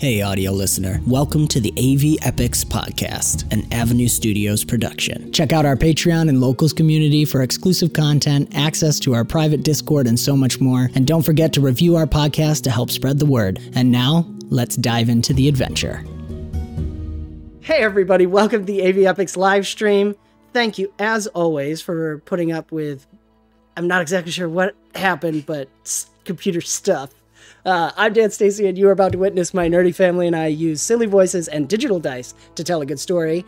Hey, audio listener. Welcome to the AV Epics Podcast, an Avenue Studios production. Check out our Patreon and locals community for exclusive content, access to our private Discord, and so much more. And don't forget to review our podcast to help spread the word. And now, let's dive into the adventure. Hey, everybody. Welcome to the AV Epics live stream. Thank you, as always, for putting up with. I'm not exactly sure what happened, but computer stuff. Uh, I'm Dan Stacy, and you are about to witness my nerdy family and I use silly voices and digital dice to tell a good story.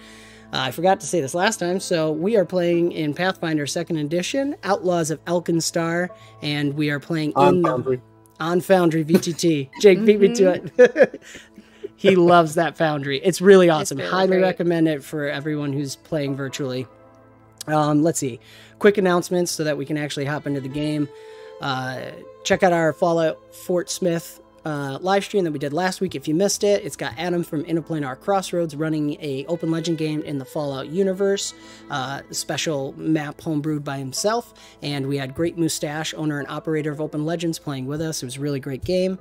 Uh, I forgot to say this last time, so we are playing in Pathfinder Second Edition, Outlaws of Alkenstar, and we are playing on in Foundry. The, on Foundry VTT. Jake beat me to it. he loves that Foundry. It's really awesome. It's really Highly great. recommend it for everyone who's playing virtually. Um, let's see. Quick announcements so that we can actually hop into the game. Uh, check out our Fallout Fort Smith uh, live stream that we did last week. If you missed it, it's got Adam from Interplanar Crossroads running a open legend game in the Fallout universe, uh, special map homebrewed by himself. And we had Great Mustache, owner and operator of Open Legends, playing with us. It was a really great game.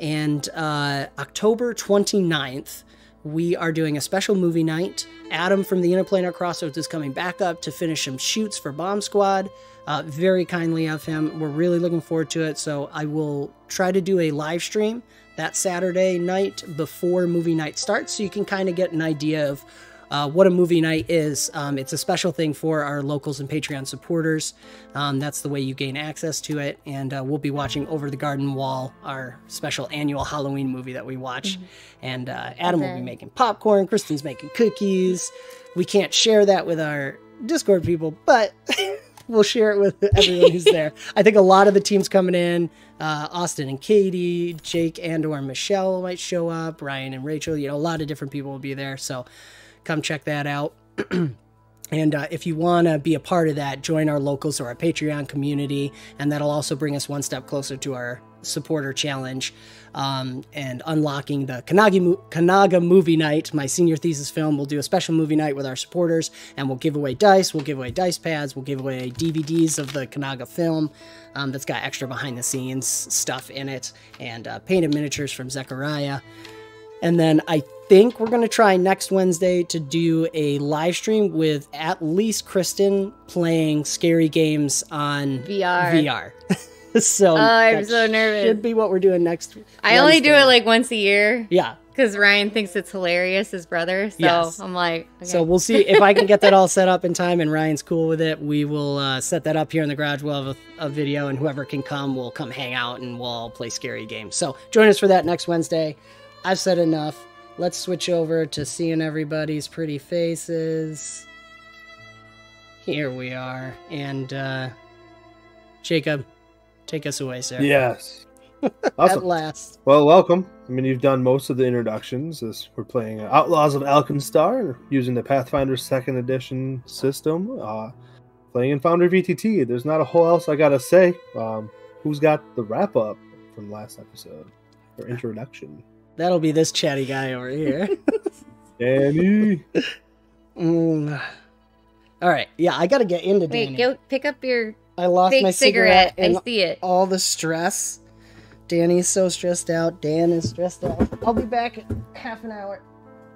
And uh, October 29th, we are doing a special movie night. Adam from the Interplanar Crossroads is coming back up to finish some shoots for Bomb Squad. Uh, very kindly of him. We're really looking forward to it. So I will try to do a live stream that Saturday night before movie night starts so you can kind of get an idea of uh, what a movie night is. Um, it's a special thing for our locals and Patreon supporters. Um, that's the way you gain access to it. And uh, we'll be watching Over the Garden Wall, our special annual Halloween movie that we watch. And uh, Adam will be making popcorn. Kristen's making cookies. We can't share that with our Discord people, but we'll share it with everyone who's there. I think a lot of the teams coming in, uh, Austin and Katie, Jake and or Michelle might show up, Ryan and Rachel, you know, a lot of different people will be there. So come check that out. And uh, if you want to be a part of that, join our locals or our Patreon community, and that'll also bring us one step closer to our supporter challenge um, and unlocking the Kanagi Kanaga movie night. My senior thesis film. We'll do a special movie night with our supporters, and we'll give away dice. We'll give away dice pads. We'll give away DVDs of the Kanaga film um, that's got extra behind the scenes stuff in it, and uh, painted miniatures from Zechariah. And then I think we're going to try next Wednesday to do a live stream with at least Kristen playing scary games on VR. VR. so Oh, I'm so nervous. Should be what we're doing next. I only do it like once a year yeah. because Ryan thinks it's hilarious, his brother. So Yes. I'm like, okay. So we'll see if I can get that all set up in time and Ryan's cool with it. We will uh, set that up here in the garage. We'll have a, a video, and whoever can come will come hang out and we'll all play scary games. So join us for that next Wednesday. I've said enough. Let's switch over to seeing everybody's pretty faces. Here we are. And uh, Jacob, take us away, sir. Yes. Awesome. At last. Well, welcome. I mean, you've done most of the introductions as we're playing Outlaws of Alkenstar using the Pathfinder Second Edition system. Uh, playing in Foundry VTT. There's not a whole else I gotta say. Um, who's got the wrap up from last episode or introduction? That'll be this chatty guy over here. Danny. Mm. All right. Yeah, I got to get into wait, Danny. go pick up your I lost fake my cigarette, cigarette. and I see it. all the stress. Danny's so stressed out. Dan is stressed out. I'll be back in half an hour.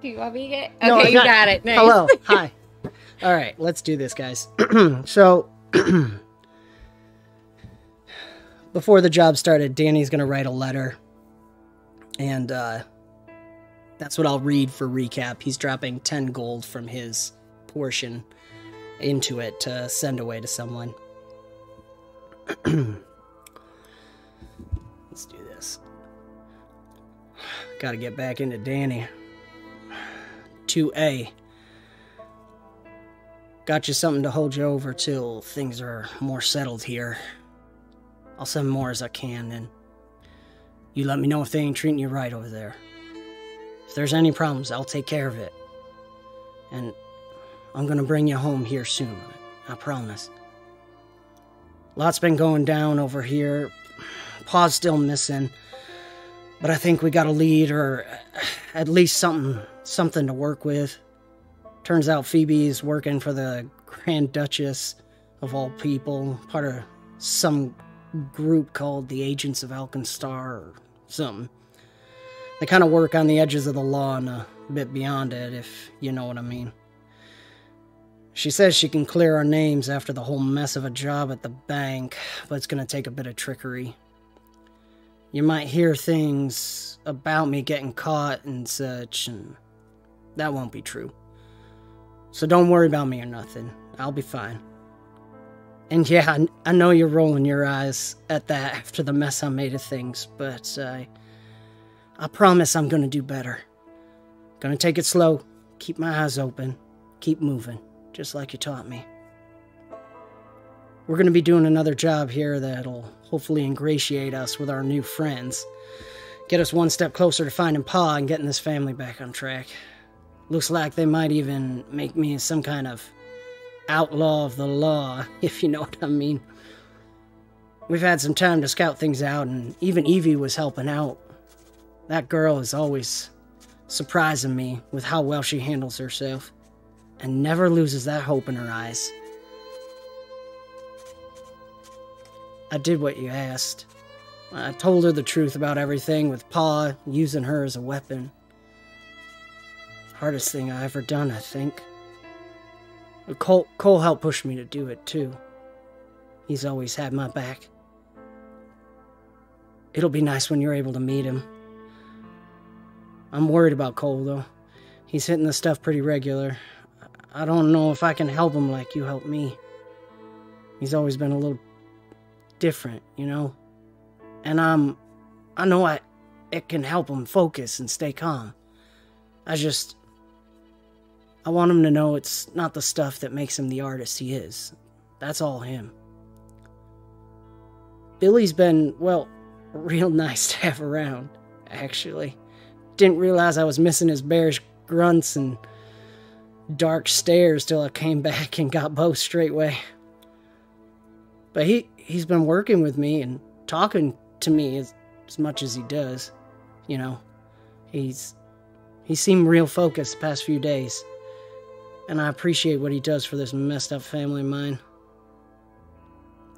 Do you want me to get? Okay, No, I you got- got it. Nice. Hello. Hi. All right, let's do this, guys. so, before the job started, Danny's going to write a letter. And uh, that's what I'll read for recap. He's dropping 10 gold from his portion into it to send away to someone. Let's do this. Got to get back into Danny. 2A. Got you something to hold you over till things are more settled here. I'll send more as I can, and you let me know if they ain't treating you right over there. If there's any problems, I'll take care of it. And I'm gonna bring you home here soon, I promise. Lots been going down over here. Pa's still missing. But I think we got a lead or at least something something to work with. Turns out Phoebe's working for the Grand Duchess of all people, part of some group called the Agents of Alkenstar or something. They kind of work on the edges of the law and a bit beyond it, if you know what I mean. She says she can clear our names after the whole mess of a job at the bank, but it's gonna take a bit of trickery. You might hear things about me getting caught and such, and that won't be true. So don't worry about me or nothing. I'll be fine. And yeah, I, I know you're rolling your eyes at that after the mess I made of things, but I, I promise I'm gonna do better. Gonna take it slow, keep my eyes open, keep moving, just like you taught me. We're gonna be doing another job here that'll hopefully ingratiate us with our new friends. Get us one step closer to finding Pa and getting this family back on track. Looks like they might even make me some kind of outlaw of the law, if you know what I mean. We've had some time to scout things out, and even Evie was helping out. That girl is always surprising me with how well she handles herself, and never loses that hope in her eyes. I did what you asked. I told her the truth about everything with Pa using her as a weapon. Hardest thing I ever done, I think. Cole, Cole helped push me to do it, too. He's always had my back. It'll be nice when you're able to meet him. I'm worried about Cole, though. He's hitting the stuff pretty regular. I don't know if I can help him like you helped me. He's always been a little different, you know? And I'm. I know I. It can help him focus and stay calm. I just. I want him to know it's not the stuff that makes him the artist he is. That's all him. Billy's been, well, real nice to have around, actually. Didn't realize I was missing his bearish grunts and dark stares till I came back and got both straightway. But he, he's been working with me and talking to me as, as much as he does. You know, he's he seemed real focused the past few days. And I appreciate what he does for this messed up family of mine.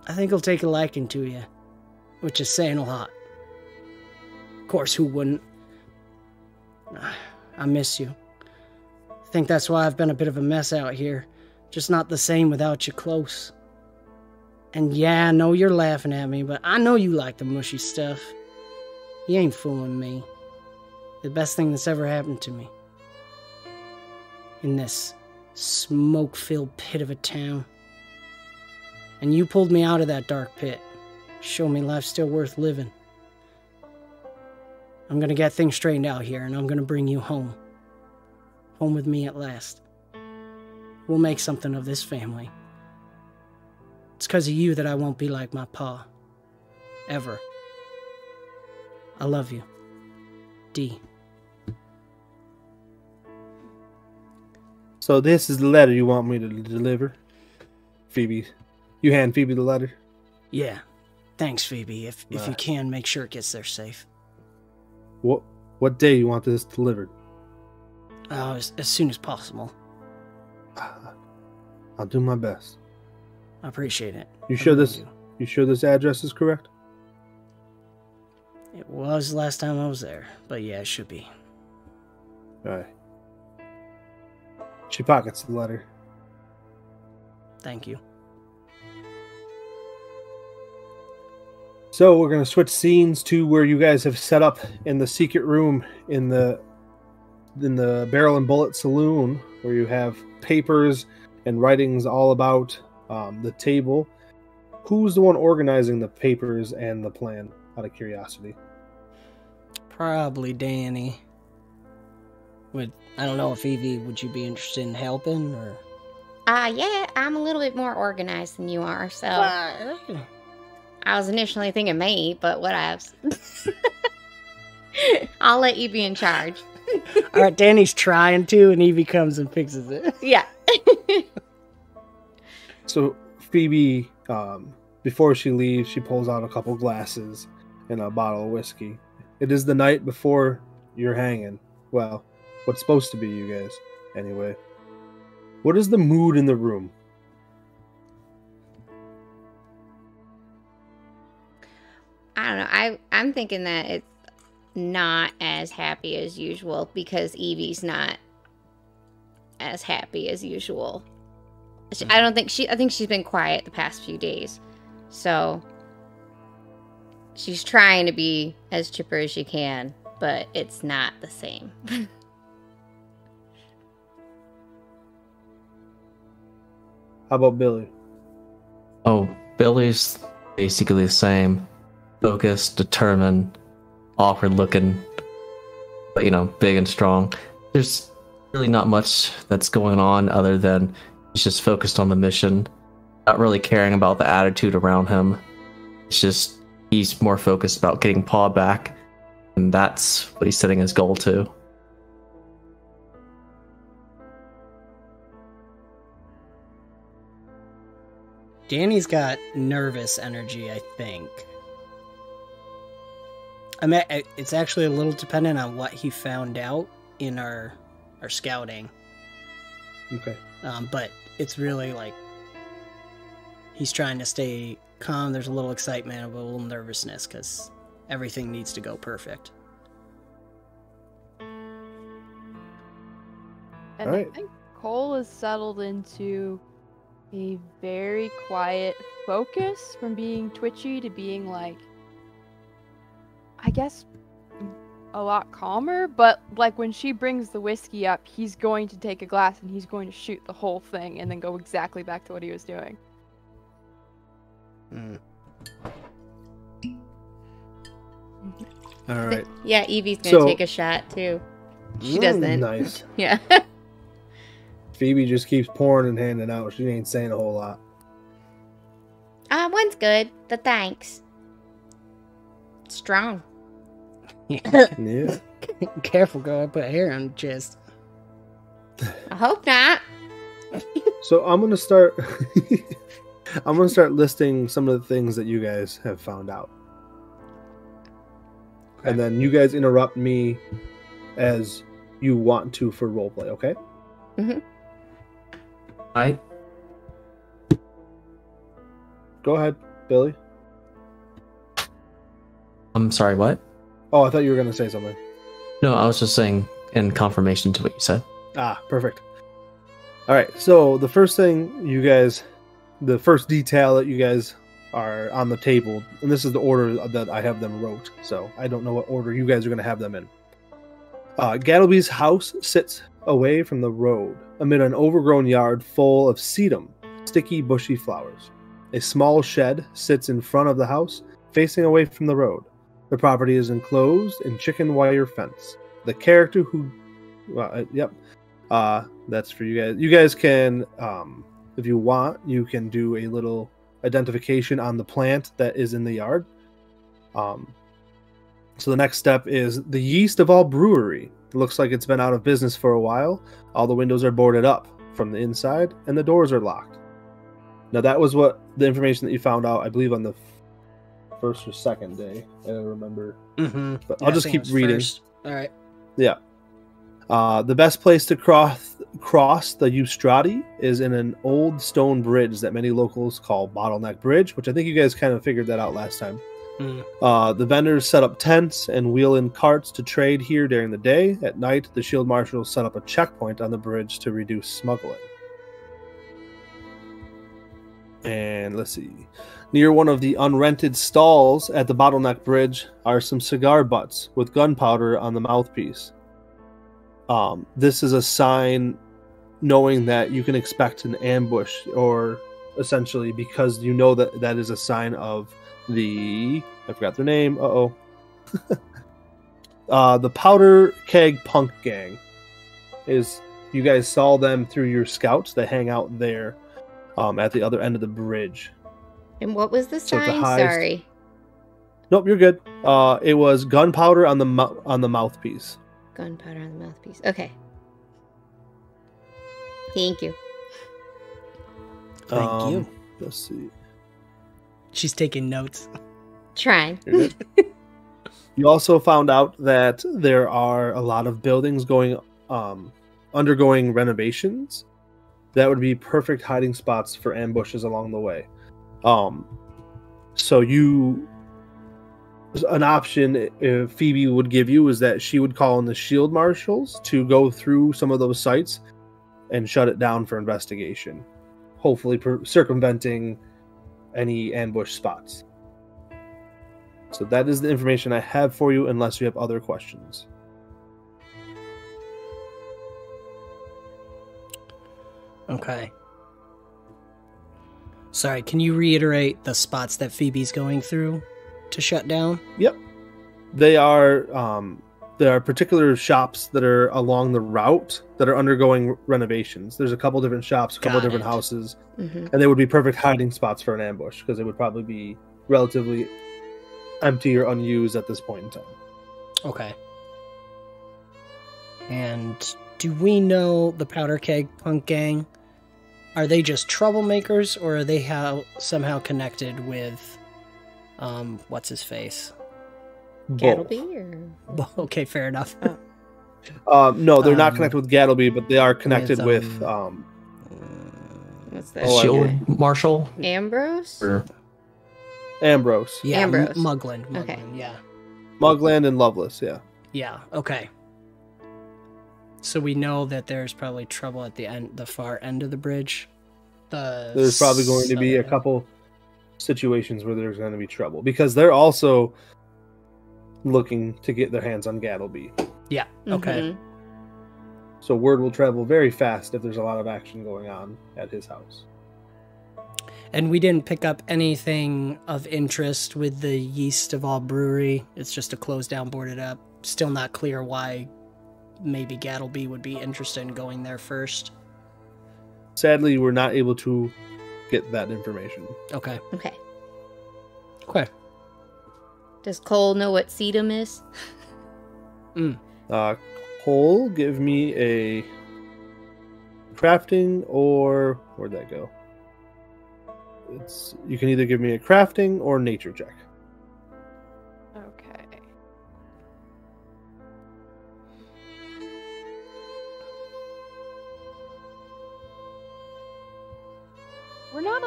I think he'll take a liking to you, which is saying a lot. Of course, who wouldn't? I miss you. I think that's why I've been a bit of a mess out here. Just not the same without you close. And yeah, I know you're laughing at me, but I know you like the mushy stuff. You ain't fooling me. The best thing that's ever happened to me. In this smoke filled pit of a town. And you pulled me out of that dark pit. Show me life's still worth living. I'm gonna get things straightened out here and I'm gonna bring you home. Home with me at last. We'll make something of this family. It's because of you that I won't be like my pa. Ever. I love you. D. So this is the letter you want me to deliver, Phoebe. You hand Phoebe the letter. Yeah. Thanks, Phoebe. If if you Right. can, make sure it gets there safe. What what day you want this delivered? Uh, as, as soon as possible. I'll do my best. I appreciate it. You I sure really this do. you sure this address is correct? It was last time I was there, but yeah, it should be. All right. She pockets the letter. Thank you. So we're gonna switch scenes to where you guys have set up in the secret room in the in the Barrel and Bullet Saloon, where you have papers and writings all about um, the table. Who's the one organizing the papers and the plan? Out of curiosity. Probably Danny. Would I don't know if Evie would you be interested in helping or Uh, yeah, I'm a little bit more organized than you are, so I was initially thinking me, but whatevs. I'll let you be in charge. All right, Danny's trying to, and Evie comes and fixes it. Yeah. So Phoebe, um, before she leaves, she pulls out a couple glasses and a bottle of whiskey. It is the night before you're hanging. Well, what's supposed to be, you guys. Anyway, what is the mood in the room? I don't know. I I'm thinking that it's not as happy as usual because Evie's not as happy as usual. She, I mm-hmm. don't think she. I think she's been quiet the past few days, so she's trying to be as chipper as she can, but it's not the same. How about Billy? Oh, Billy's basically the same. Focused, determined, awkward looking, but you know, big and strong. There's really not much that's going on other than he's just focused on the mission, not really caring about the attitude around him. It's just he's more focused about getting Pa back, and that's what he's setting his goal to. Danny's got nervous energy, I think. I mean, it's actually a little dependent on what he found out in our our scouting. Okay. Um, but it's really like he's trying to stay calm. There's a little excitement, a little nervousness because everything needs to go perfect. And Alright. I think Cole is settled into a very quiet focus from being twitchy to being like, I guess, a lot calmer. But like when she brings the whiskey up, he's going to take a glass and he's going to shoot the whole thing and then go exactly back to what he was doing. All right. yeah, Evie's gonna So- take a shot too. She Mm, doesn't. Nice. Yeah. Phoebe just keeps pouring and handing out. She ain't saying a whole lot. Ah, one's good. The thanks. Strong. Yeah. Careful, girl. I put hair on your chest. I hope not. So I'm gonna start. I'm gonna start listing some of the things that you guys have found out, and then you guys interrupt me as you want to for roleplay. Okay? I Go ahead, Billy. I'm sorry, what? Oh, I thought you were gonna say something. No, I was just saying in confirmation to what you said. Ah, perfect. All right. So the first thing you guys, the first detail that you guys are on the table, and this is the order that I have them wrote. So I don't know what order you guys are going to have them in. Uh, Gattleby's house sits away from the road amid an overgrown yard full of sedum, sticky, bushy flowers. A small shed sits in front of the house, facing away from the road. The property is enclosed in chicken wire fence. The character who, well, uh, yep, uh, that's for you guys. You guys can, um, if you want, you can do a little identification on the plant that is in the yard. Um, so the next step is the Yeast of All Brewery. It looks like it's been out of business for a while. All the windows are boarded up from the inside, and the doors are locked. Now that was what the information that you found out, I believe, on the first or second day. I don't remember, Mm-hmm. but I'll just keep reading. All right. Yeah. Uh, the best place to cross cross the Eustrati is in an old stone bridge that many locals call Bottleneck Bridge, which I think you guys kind of figured that out last time. Mm. Uh, the vendors set up tents and wheel in carts to trade here during the day. At night, the shield marshals set up a checkpoint on the bridge to reduce smuggling. And let's see. Near one of the unrented stalls at the Bottleneck Bridge are some cigar butts with gunpowder on the mouthpiece. Um, this is a sign knowing that you can expect an ambush, or essentially because you know that that is a sign of the. I forgot their name. Uh oh. uh, the Powder Keg Punk Gang is. You guys saw them through your scouts. They hang out there um, at the other end of the bridge. And what was the So it's a sign? Sorry. Nope, you're good. Uh, it was gunpowder on the mou- on the mouthpiece. Gunpowder on the mouthpiece. Okay. Thank you. Thank Um, you. Let's see. She's taking notes. Trying. You're good. you also found out that there are a lot of buildings going um, undergoing renovations. That would be perfect hiding spots for ambushes along the way. Um, so you an option uh, Phoebe would give you is that she would call in the shield marshals to go through some of those sites and shut it down for investigation, hopefully per- circumventing any ambush spots. So that is the information I have for you, unless you have other questions. Okay. Sorry, can you reiterate the spots that Phoebe's going through to shut down? Yep. They are um, there are particular shops that are along the route that are undergoing renovations. There's a couple different shops, a couple Got different it. houses, hmm and they would be perfect hiding spots for an ambush because they would probably be relatively empty or unused at this point in time. Okay. And do we know the Powder Keg Punk Gang? Are they just troublemakers, or are they how somehow connected with, um, what's his face? Both. Gattleby or Well, okay, fair enough. Um, no, they're not Um, connected with Gattleby, but they are connected with, with. um, Um, what's that? Oh, Shield agree. Marshal? Ambrose. Or Ambrose, yeah, M- Ambrose. Muglin. Muglin, Okay. Yeah. Mugland, and Lovelace. Yeah, Yeah. Okay. So we know that there's probably trouble at the end, the far end of the bridge. The there's probably going to be a couple situations where there's going to be trouble because they're also looking to get their hands on Gattleby. Yeah. Okay. Mhm. So word will travel very fast if there's a lot of action going on at his house. And we didn't pick up anything of interest with the Yeast of All Brewery. It's just a closed down, boarded up. Still not clear why maybe Gattleby would be interested in going there first. Sadly, we're not able to get that information. Okay. Okay. Okay. Does Cole know what sedum is? Uh, Cole, give me a crafting or where'd that go? It's you can either give me a crafting or nature check.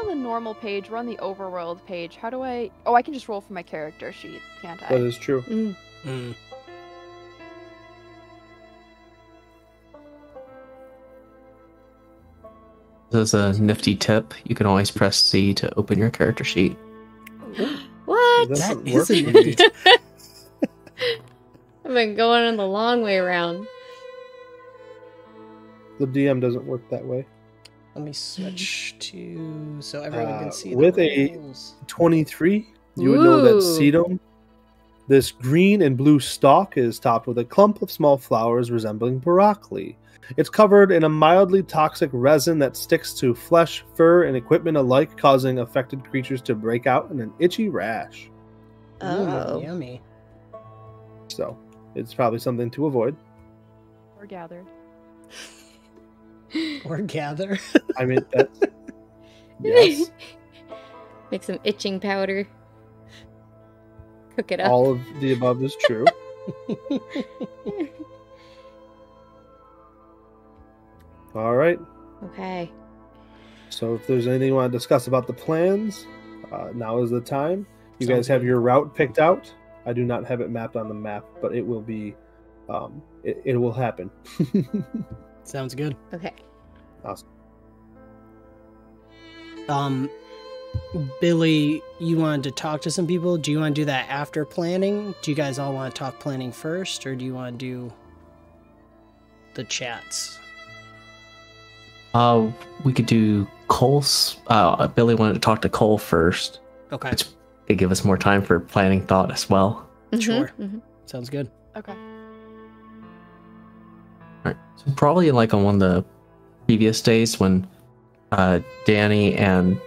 On the normal page, we're on the overworld page. How do I Oh, I can just roll for my character sheet, can't I? That is true. Mm. Mm. There's a nifty tip. You can always press C to open your character sheet. What? That That doesn't a nifty me. I've been going in the long way around. The DM doesn't work that way. Let me switch to so everyone Uh, can see with the a- rules. 23, you would know that sedum. This green and blue stalk is topped with a clump of small flowers resembling broccoli. It's covered in a mildly toxic resin that sticks to flesh, fur, and equipment alike, causing affected creatures to break out in an itchy rash. Oh. Ooh, yummy. So, it's probably something to avoid. Or gathered. Or gather. I mean, that's. yes, Make some itching powder. Cook it up. all of the above is true. All right. okay. So if there's anything you want to discuss about the plans, uh, now is the time. You Sounds guys have your route picked out. I do not have it mapped on the map, but it will be, um, it, it will happen. Sounds good. Okay. awesome. Um, Billy, you wanted to talk to some people. Do you want to do that after planning? Do you guys all want to talk planning first, or do you want to do the chats? Uh, we could do Cole's. Uh, Billy wanted to talk to Cole first. Okay, Which could give us more time for planning thought as well. Mhm, Sure. mhm. sounds good. Okay. Alright. So probably like on one of the previous days when uh, Danny and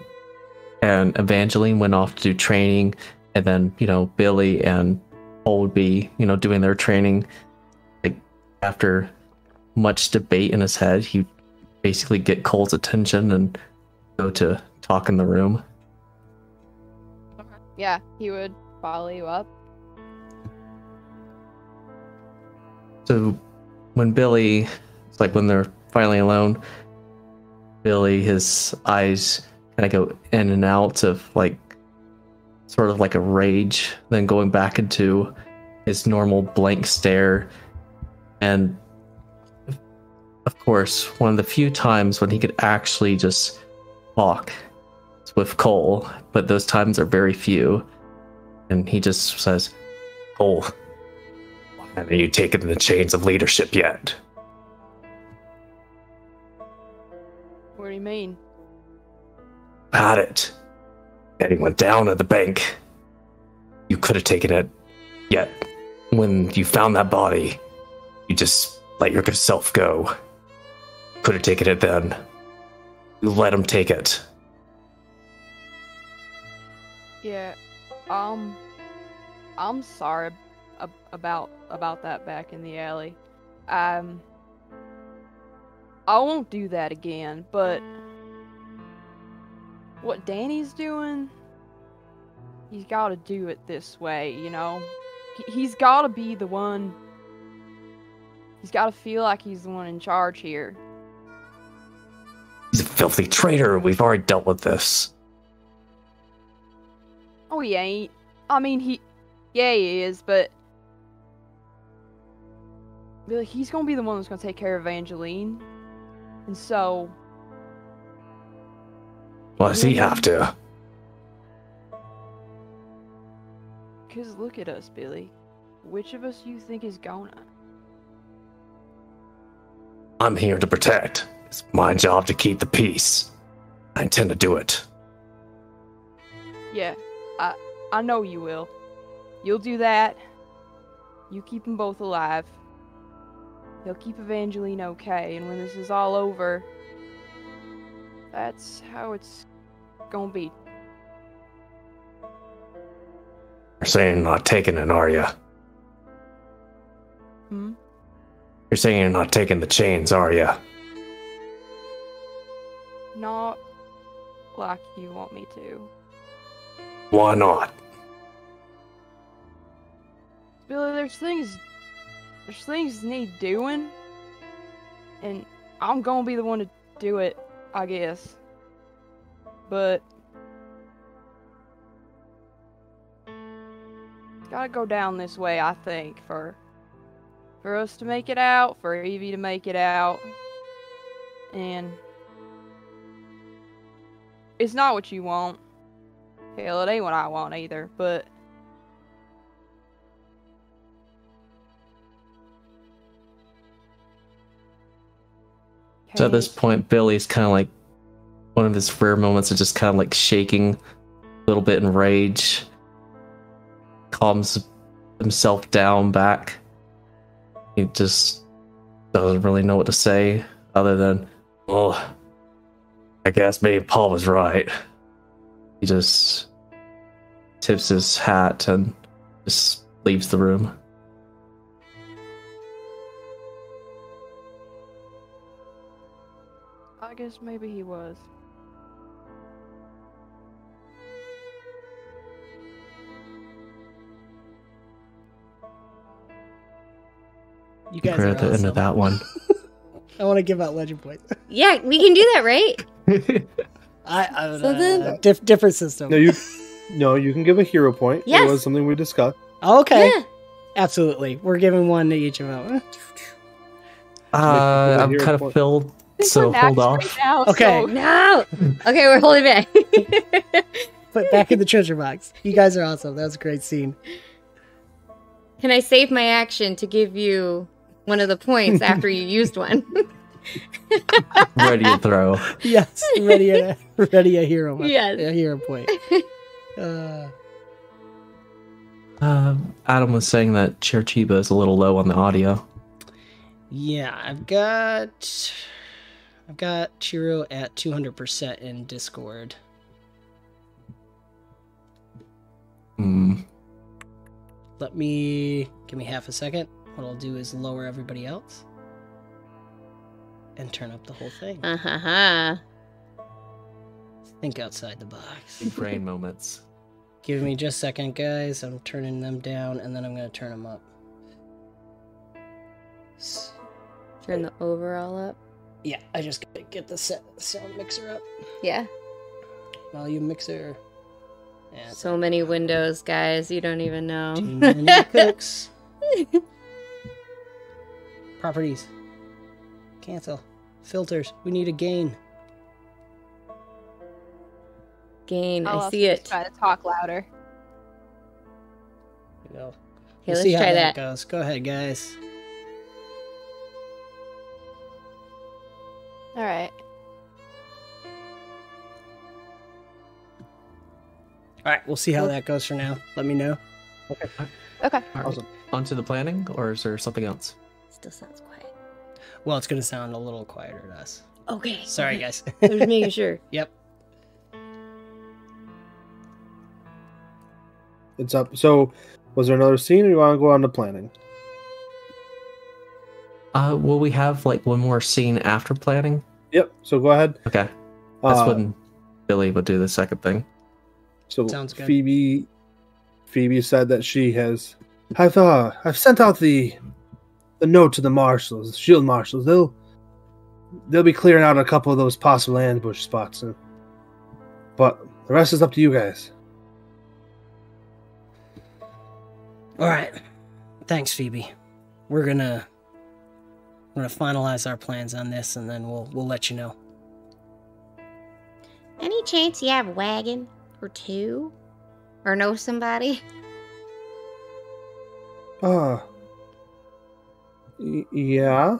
and Evangeline went off to do training, and then you know Billy and Cole would be you know doing their training. Like after much debate in his head, he basically get Cole's attention and go to talk in the room. Yeah, he would follow you up. So when Billy, it's like when they're finally alone, Billy, his eyes kind of go in and out of like sort of like a rage, then going back into his normal blank stare. And of course, one of the few times when he could actually just talk with Cole, but those times are very few. And he just says, Cole, haven't you taken the chains of leadership yet? What do you mean? Had it. Eddie went down at the bank. You could have taken it, yet when you found that body, you just let yourself go. Could have taken it then. You let him take it. Yeah, um, I'm sorry about about that back in the alley. Um, I won't do that again. But what Danny's doing, he's got to do it this way. You know, he- he's got to be the one. He's got to feel like he's the one in charge here. He's a filthy traitor. We've already dealt with this. Oh, he ain't. I mean, he. Yeah, he is, but. Really, he's gonna be the one that's gonna take care of Evangeline. And so. Why does he have to? Because look at us, Billy. Which of us you think is gonna? I'm here to protect. It's my job to keep the peace. I intend to do it. Yeah, I I know you will. You'll do that. You keep them both alive. They'll keep Evangeline okay, and when this is all over, that's how it's gonna be. You're saying you're not taking it, are you? Hmm? You're saying you're not taking the chains, are you? Not like you want me to. Why not? Billy, there's things there's things need doing. And I'm gonna be the one to do it, I guess. But gotta go down this way, I think, for for us to make it out, for Evie to make it out. And it's not what you want. Hell, it ain't what I want either, but So at this point, Billy's kind of like one of his rare moments of just kind of like shaking a little bit in rage, calms himself down back. He just doesn't really know what to say other than, well, I guess maybe Paul was right. He just tips his hat and just leaves the room. Guess maybe he was. You guys We're at the end of that one. I want to give out legend points. Yeah, we can do that, right? I, I would, So then- diff- different system. No, you, no, you can give a hero point. Yes. It was something we discussed. okay, Yeah. absolutely. We're giving one to each of them. Uh, I'm kind hero of filled, so hold off. right now, Okay. so- No. Okay, we're holding back. Put back in the treasure box. You guys are awesome. That was a great scene. Can I save my action to give you one of the points after you used one? Ready to throw. Yes, ready a ready a hero. Yes. a hero point. Uh, Um, Adam was saying that Cherchiba is a little low on the audio. yeah, I've got I've got Chiro at two hundred percent in Discord. Hmm. Let me give me half a second. What I'll do is lower everybody else and turn up the whole thing. uh huh. Think outside the box. Big brain moments. Give me just a second, guys. I'm turning them down and then I'm going to turn them up. S- Turn the overall up. Yeah, I just get the set sound mixer up. Yeah. Volume mixer. Yeah, So many uh, windows, guys. You don't even know. too many cooks. Properties. Cancel. Filters. We need a gain. Gain. I'll I see just it. Try to talk louder. There we go. Okay, We'll let's see how try that that. goes. Go ahead, guys. All right. All right, we'll see how that goes for now. Let me know. Okay. All right. Awesome. Onto the planning, or is there something else? Still sounds quiet. Well, it's going to sound a little quieter to us. Okay. Sorry, okay. guys. I was making sure. yep. It's up. So, was there another scene, or you want to go on to planning? Uh, will we have like one more scene after planning? Yep. So go ahead. Okay, that's Uh, when Billy would do the second thing. So Sounds good. Phoebe, Phoebe said that she has. I've uh, I've sent out the, the note to the marshals, the shield marshals. They'll, they'll be clearing out a couple of those possible ambush spots. And, but the rest is up to you guys. All right. Thanks, Phoebe. We're gonna we're gonna finalize our plans on this, and then we'll we'll let you know. Any chance you have a wagon or two? Or know somebody? Uh. y- yeah.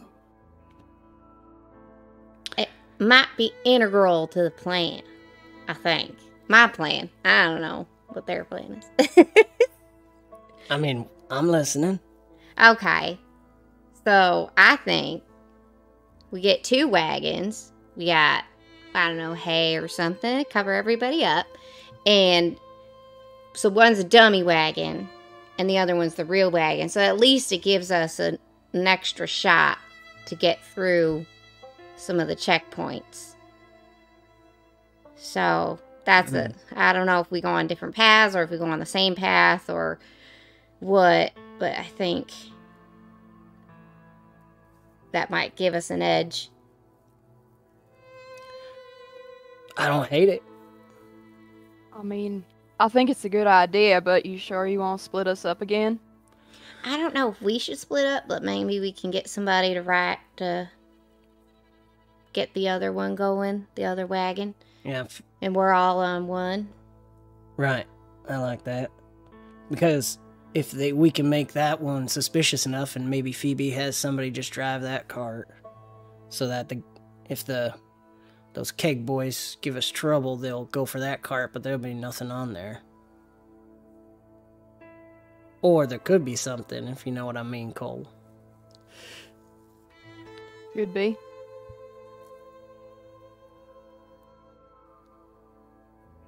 It might be integral to the plan. I think. My plan. I don't know what their plan is. I mean, I'm listening. Okay. So I think we get two wagons. We got, I don't know, hay or something to cover everybody up. And so one's a dummy wagon and the other one's the real wagon. So at least it gives us a, an extra shot to get through some of the checkpoints. So that's mm-hmm. it. I don't know if we go on different paths or if we go on the same path or what, but I think that might give us an edge. I don't hate it. I mean, I think it's a good idea, but you sure you won't split us up again? I don't know if we should split up, but maybe we can get somebody to write to get the other one going, the other wagon, Yeah, and we're all on one. right. I like that because if they we can make that one suspicious enough, and maybe Phoebe has somebody just drive that cart, so that the if the those keg boys give us trouble, they'll go for that cart, but there'll be nothing on there. Or there could be something, if you know what I mean, Cole. Could be.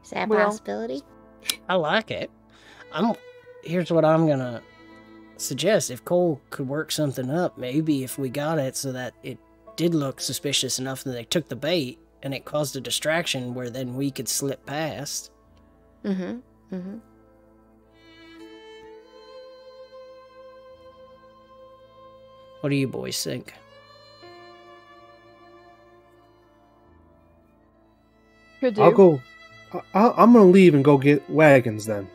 Is that a Well- possibility? I like it. I'm. Here's what I'm gonna suggest. If Cole could work something up, maybe if we got it so that it did look suspicious enough that they took the bait and it caused a distraction where then we could slip past. Mm-hmm. Mm-hmm. What do you boys think? Could do. I'll go. I- I'll, I'm gonna leave and go get wagons then.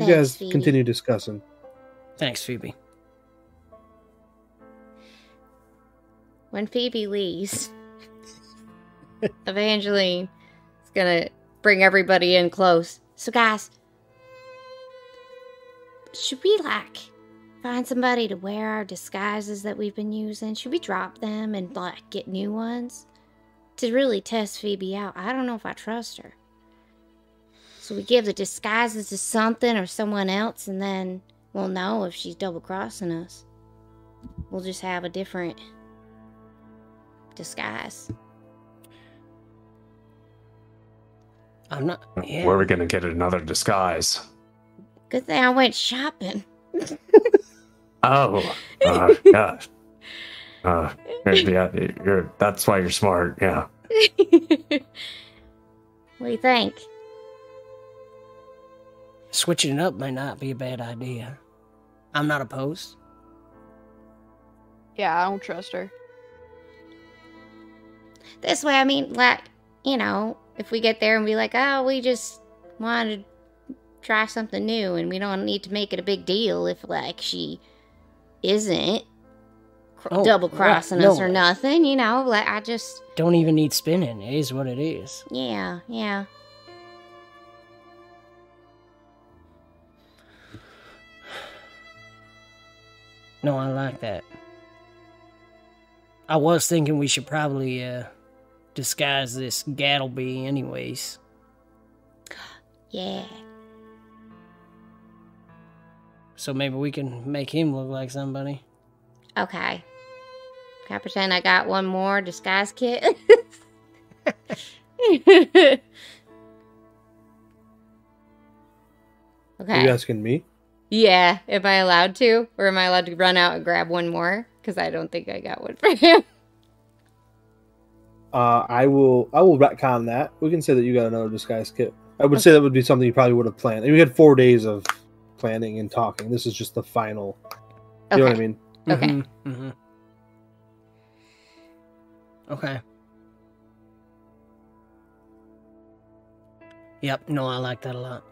You Thanks, guys Phoebe. continue discussing. Thanks, Phoebe. When Phoebe leaves, Evangeline is gonna bring everybody in close. So, guys, should we like find somebody to wear our disguises that we've been using? Should we drop them and like get new ones to really test Phoebe out? I don't know if I trust her. So we give the disguises to something or someone else, and then we'll know if she's double crossing us. We'll just have a different disguise. I'm not. Yeah. Where are we gonna get another disguise? Good thing I went shopping. Oh, uh, yeah. Uh, yeah, you're. That's why you're smart. Yeah. what do you think? Switching it up may not be a bad idea. I'm not opposed. Yeah, I don't trust her. This way, I mean, like, you know, if we get there and be like, oh, we just wanted to try something new, and we don't need to make it a big deal if like she isn't cr- Oh, double crossing right, us or nothing. You know, like I just Don't even need spinning. It is what it is. yeah yeah. No, I like that. I was thinking we should probably uh, disguise this Gattleby, anyways. Yeah. So maybe we can make him look like somebody. Okay. Can I pretend I got one more disguise kit? Are okay. you asking me? Yeah. Am I allowed to? Or am I allowed to run out and grab one more? Because I don't think I got one for him. Uh, I will. I will retcon that. We can say that you got another disguise kit. I would say that would be something you probably would have planned. We had four days of planning and talking. This is just the final. You know what I Okay. mean? Okay. hmm Okay. Yep. No, I like that a lot.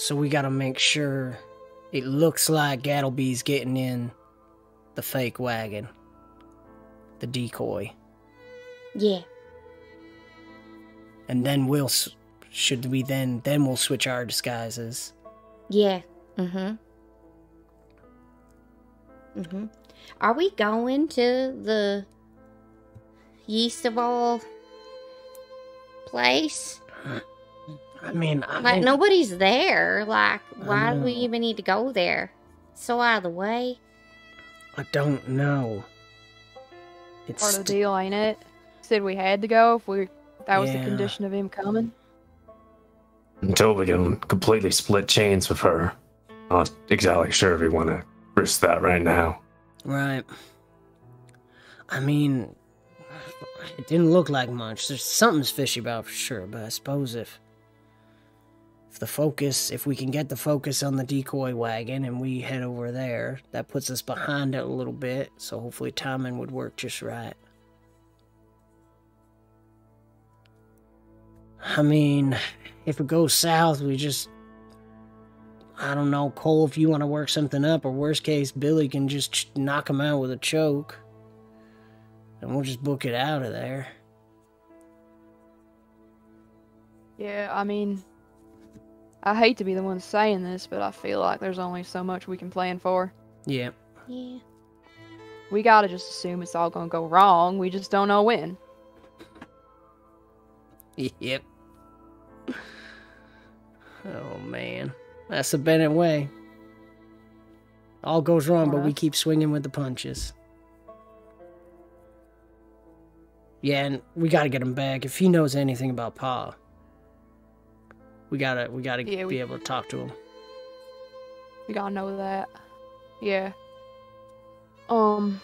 So we got to make sure it looks like Gattleby's getting in the fake wagon, the decoy, Yeah. and then we'll should we then then we'll switch our disguises. Yeah. Mm-hmm. Mm-hmm. Are we going to the yeast of all place? I mean, I Like think- nobody's there. Like, why do we even need to go there? So out of the way. I don't know. It's Part of the deal, ain't it? Said we had to go if we that was Yeah. the condition of him coming. Until we can completely split chains with her. Not exactly sure if we want to risk that right now. right. I mean, it didn't look like much. There's something's fishy about for sure, but I suppose if if the focus, if we can get the focus on the decoy wagon and we head over there, that puts us behind it a little bit. So hopefully timing would work just right. I mean, if it goes south, we just I don't know, Cole, if you want to work something up, or worst case, Billy can just knock him out with a choke. And we'll just book it out of there. Yeah, I mean, I hate to be the one saying this, but I feel like there's only so much we can plan for. Yeah. Yeah. We gotta just assume it's all gonna go wrong. We just don't know when. Yep. Oh, man. That's the Bennett way. All goes wrong, but we keep swinging with the punches. Yeah, and we gotta get him back. If he knows anything about Pa, we gotta we gotta Yeah, be we- able to talk to him. We gotta know that. Yeah. Um.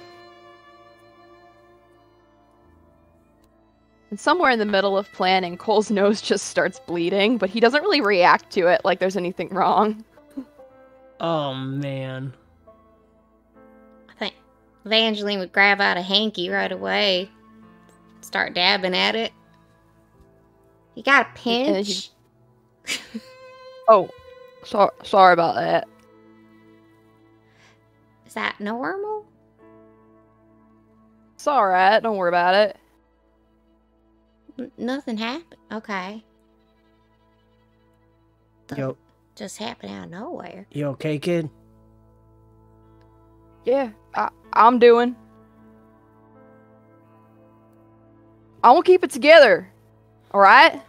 And somewhere in the middle of planning, Cole's nose just starts bleeding, but he doesn't really react to it like there's anything wrong. Oh man. I think Evangeline would grab out a hanky right away. Start dabbing at it. You got a And he- pinch? Oh, so- sorry about that. Is that normal? It's alright, don't worry about it. N- nothing happened. Okay. Yo, Just happened out of nowhere. you okay, kid? Yeah, I, I'm doing. I will keep it together. Alright?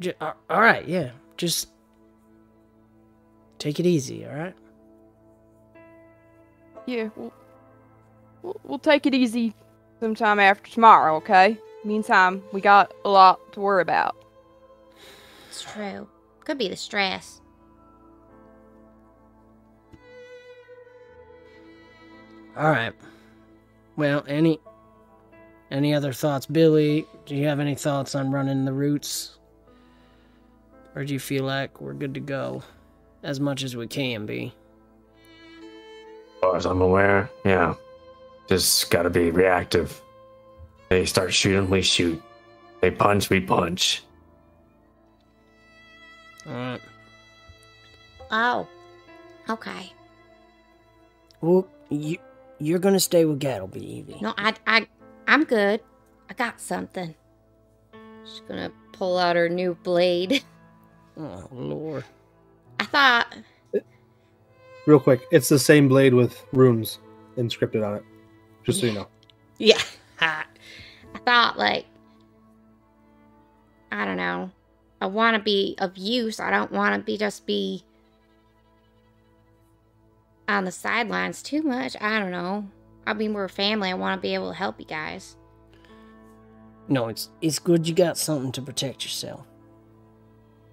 J- a- all right, yeah. Just take it easy, all right? Yeah, we'll, we'll, we'll take it easy sometime after tomorrow, okay? Meantime, we got a lot to worry about. It's true. Could be the stress. All right. Well, any any other thoughts, Billy? Do you have any thoughts on running the routes? Or do you feel like we're good to go as much as we can be? As far as I'm aware, yeah. Just gotta be reactive. They start shooting, we shoot. They punch, we punch. Alright. Oh. Okay. Well, you you're gonna stay with Gattleby, Evie. No, I, I, I'm good. I got something. She's gonna pull out her new blade. Oh lord. I thought, Real quick, it's the same blade with runes inscripted on it. Just so you know. yeah, I thought like, I don't know. I want to be of use. I don't want to be just be on the sidelines too much. I don't know. I mean, we're a family. I want to be able to help you guys. No, it's it's good you got something to protect yourself.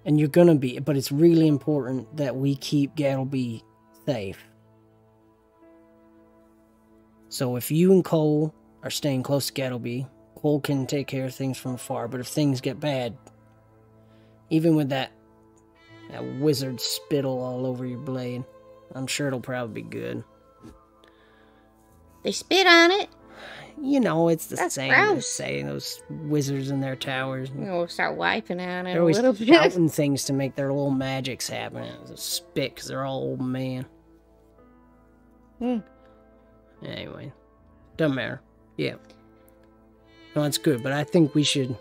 And you're gonna be, but it's really important that we keep Gattleby safe. So if you and Cole are staying close to Gattleby, Cole can take care of things from afar. But if things get bad, even with that that wizard spittle all over your blade, I'm sure it'll probably be good. They spit on it. You know, it's the That's same as gross. saying those wizards in their towers. You know, we'll start wiping on it a little bit. shouting things to make their little magics happen. It's a spit because they're all old man. Hmm. Anyway, doesn't matter. Yeah. No, it's good, but I think we should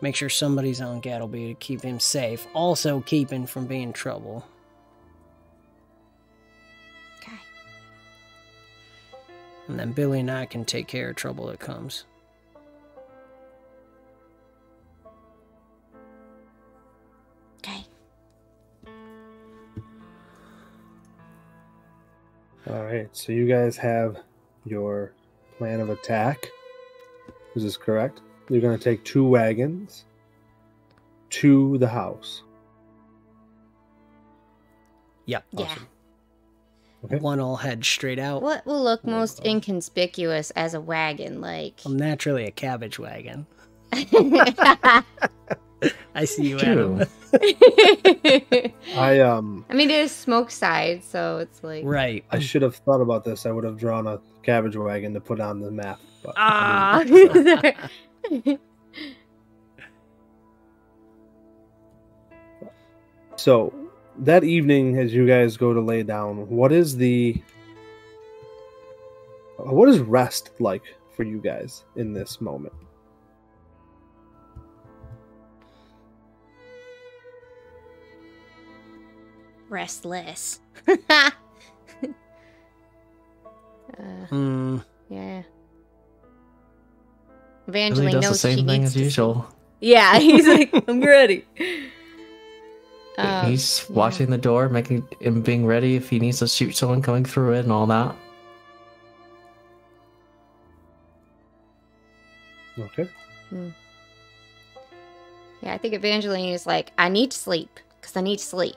make sure somebody's on Gattleby to keep him safe. Also, keep him from being trouble. And then Billy and I can take care of trouble that comes. Okay. All right. So you guys have your plan of attack. Is this correct? You're going to take two wagons to the house. Yep. Yeah. Okay. One will head straight out. What will look most inconspicuous as a wagon? Like. I'm naturally a cabbage wagon. I I see you, Adam. I um I mean, it is smoke side, so it's like. right. I should have thought about this. I would have drawn a cabbage wagon to put on the map. But I Ah. didn't. So that evening, as you guys go to lay down, what is the what is rest like for you guys in this moment? Restless. uh, Hmm. yeah. Billy Evangeline does the knows she same thing needs as to usual. Yeah, he's like, I'm ready. Um, He's yeah. watching the door, making and being ready if he needs to shoot someone coming through it and all that. Okay. Yeah, I think Evangeline is like, I need to sleep because I need to sleep.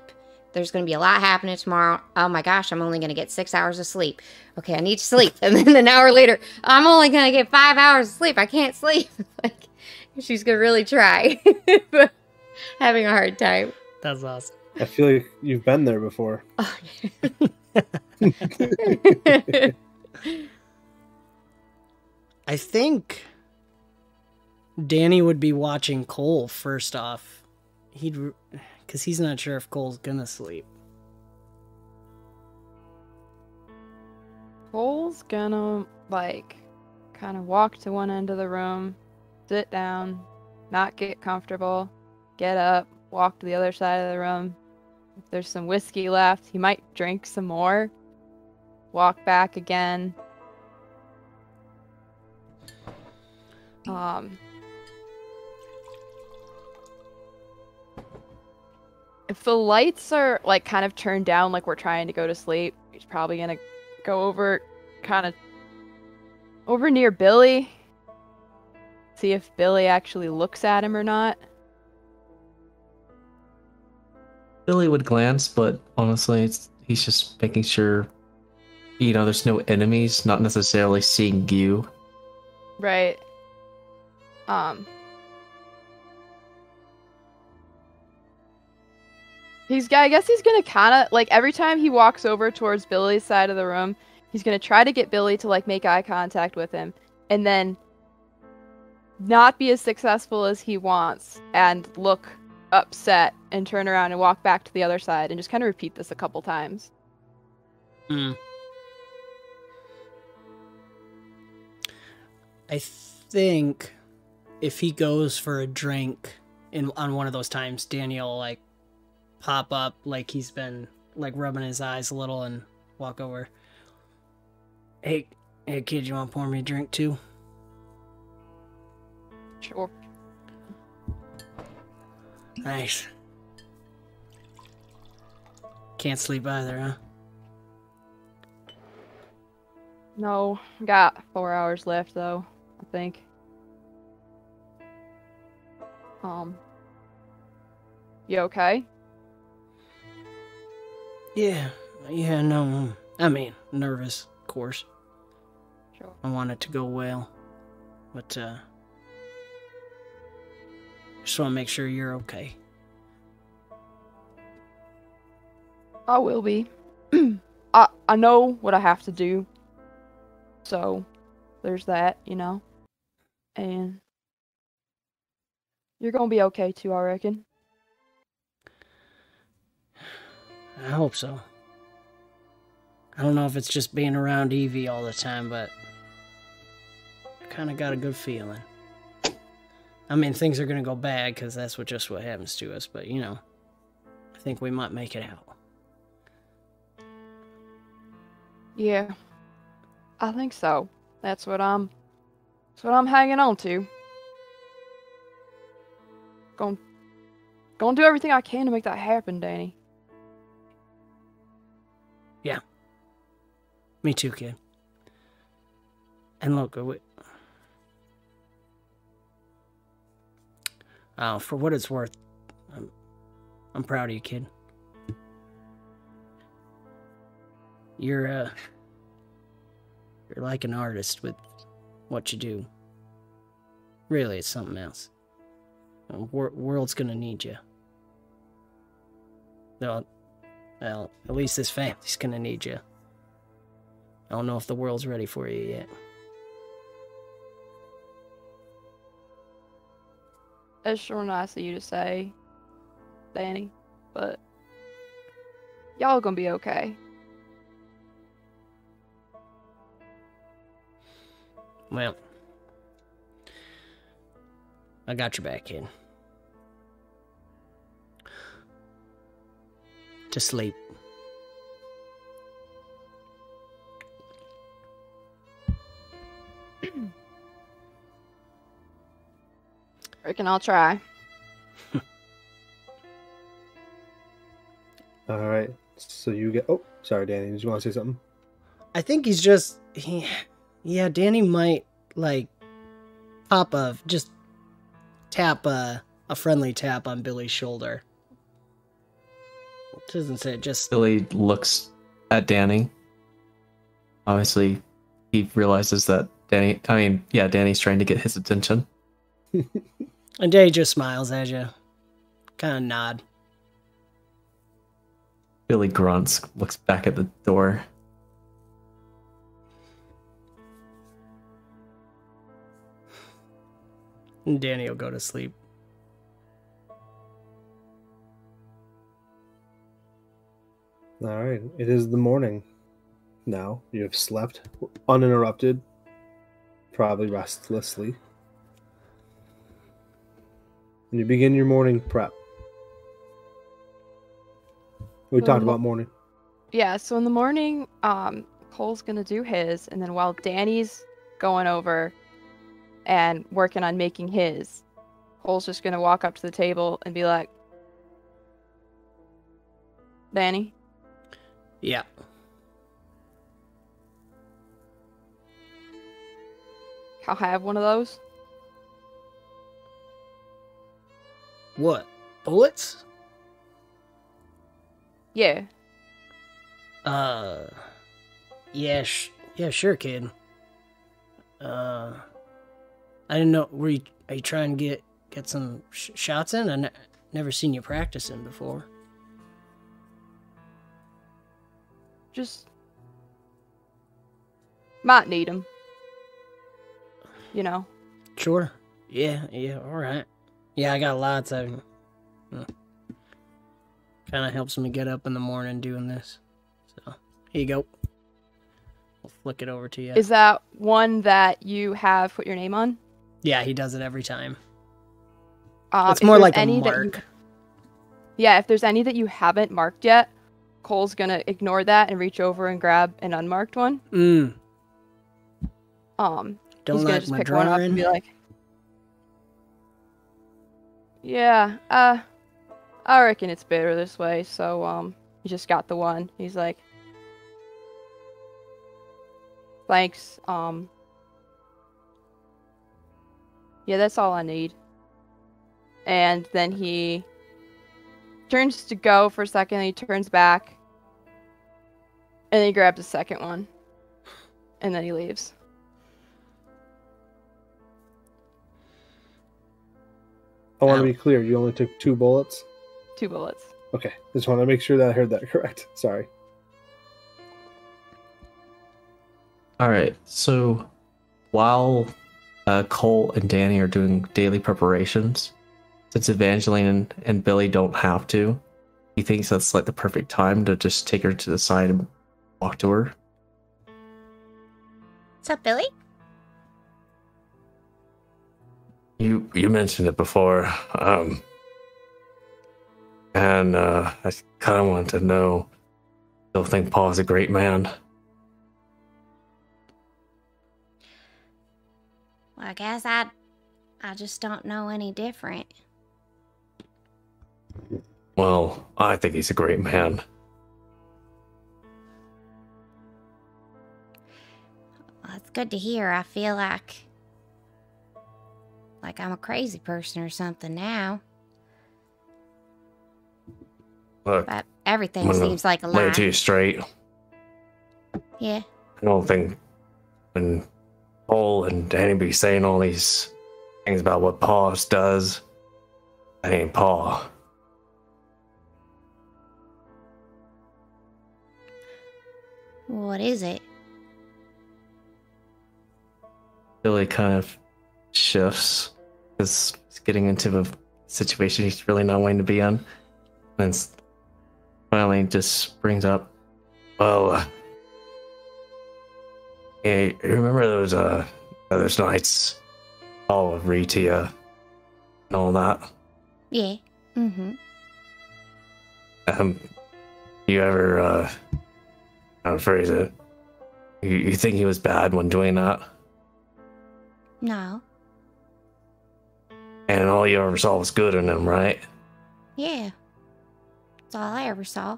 There's going to be a lot happening tomorrow. Oh my gosh, I'm only going to get six hours of sleep. Okay, I need to sleep. And then an hour later, I'm only going to get five hours of sleep. I can't sleep. like, she's going to really try, but having a hard time. That's awesome. I feel like you've been there before. Oh, I think Danny would be watching Cole first off. He'd, because he's not sure if Cole's gonna sleep. Cole's gonna like kind of walk to one end of the room, sit down, not get comfortable, get up, walk to the other side of the room. If there's some whiskey left, he might drink some more, walk back again. Um, if the lights are like kind of turned down, like we're trying to go to sleep, he's probably gonna go over kind of over near Billy. See if Billy actually looks at him or not. Billy would glance, but honestly, he's just making sure, you know, there's no enemies, not necessarily seeing you. Right. Um. He's. I guess he's gonna kind of like every time he walks over towards Billy's side of the room, he's gonna try to get Billy to like make eye contact with him, and then not be as successful as he wants and look upset and turn around and walk back to the other side and just kind of repeat this a couple times. Mm. I think if he goes for a drink in on one of those times, Daniel like pop up like he's been like rubbing his eyes a little and walk over. Hey, hey kid, you want to pour me a drink too? Sure. Nice. Can't sleep either, huh? No, got four hours left though, I think. Um. You okay? Yeah, yeah, no. I mean, nervous, of course. Sure. I want it to go well, but uh, just want to make sure you're okay. I will be. I I know what I have to do. So there's that, you know. And you're gonna be okay too, I reckon. I hope so. I don't know if it's just being around Evie all the time, but I kind of got a good feeling. I mean, things are gonna go bad because that's what just what happens to us. But you know, I think we might make it out. Yeah. I think so. That's what I'm that's what I'm hanging on to. Going gonna do everything I can to make that happen, Danny. Yeah. Me too, kid. And look, we, uh, for what it's worth, I'm, I'm proud of you, kid. You're, uh, you're like an artist with what you do. Really, it's something else. The wor- world's gonna need you. Well, well, at least this family's gonna need you. I don't know if the world's ready for you yet. It's sure nice of you to say, Danny, but y'all gonna be okay. Well, I got your back, kid. To sleep. Reckon I'll try. All right. So you get. Oh, sorry, Danny. Did you want to say something? I think he's just he, yeah. Danny might like pop a just tap a a friendly tap on Billy's shoulder. It doesn't say it, just Billy looks at Danny. Obviously, he realizes that Danny. I mean, yeah, Danny's trying to get his attention. and Danny just smiles at you, kind of nod. Billy grunts, looks back at the door. And Danny will go to sleep. All right. It is the morning. Now you have slept uninterrupted, probably restlessly. And you begin your morning prep. We talked Um, about morning. Yeah, so in the morning, um, Cole's gonna do his, and then while Danny's going over and working on making his, Cole's just gonna walk up to the table and be like, Danny, Yeah. I'll have one of those. What? Bullets? Yeah. Uh, yeah, sh- yeah, sure, kid. Uh, I didn't know. Were you? Are you trying to get get some sh- shots in? I never seen you practicing before. Just might need them. you know. Sure. Yeah, yeah, all right. Yeah, I got lots of. Kind of helps me get up in the morning doing this. So, here you go. I'll flick it over to you. Is that one that you have put your name on? yeah, he does it every time. Um, it's more like a any that you- yeah, if there's any that you haven't marked yet, Cole's gonna ignore that and reach over and grab an unmarked one. Mm. Um, Don't he's gonna just my pick one up and be like, "Yeah, uh, I reckon it's better this way." So, um, he just got the one. He's like, "Thanks." Um, yeah, that's all I need. And then he turns to go for a second. And he turns back, and he grabs a second one, and then he leaves. I want to be clear. You only took two bullets. Two bullets. Okay, just want to make sure that I heard that correct. Sorry. All right. So while uh, Cole and Danny are doing daily preparations, since Evangeline and, and Billy don't have to, he thinks that's like the perfect time to just take her to the side and walk to her. What's up, Billy? You you mentioned it before, um, and uh, I kind of want to know. Still think Pa's a great man. Well, I guess I, I just don't know any different. Well, I think he's a great man. Well, it's good to hear. I feel like, like I'm a crazy person or something now. Look, But everything seems like a lay lie. it to you straight. Yeah. I don't think when Paul and Danny be saying all these things about what Pa does, that ain't Pa. What is it? Billy kind of shifts because he's getting into a situation he's really not wanting to be in. And finally just brings up, Well, uh, you remember those uh those nights read to you and all that? Yeah. Mm-hmm. Um, you ever uh, how to phrase it? You, you think he was bad when doing that, No. And all you ever saw was good in him, right? Yeah. That's all I ever saw.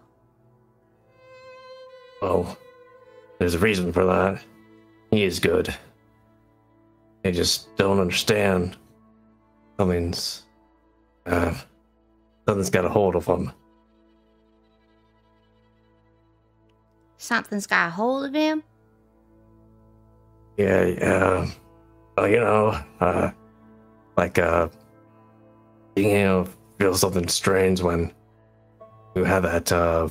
Well, there's a reason for that. He is good. They just don't understand. Something's, uh, something's got a hold of him. Something's got a hold of him. Yeah, yeah. Well, you know, uh, like, uh, being able to feel something strange when you have that, uh,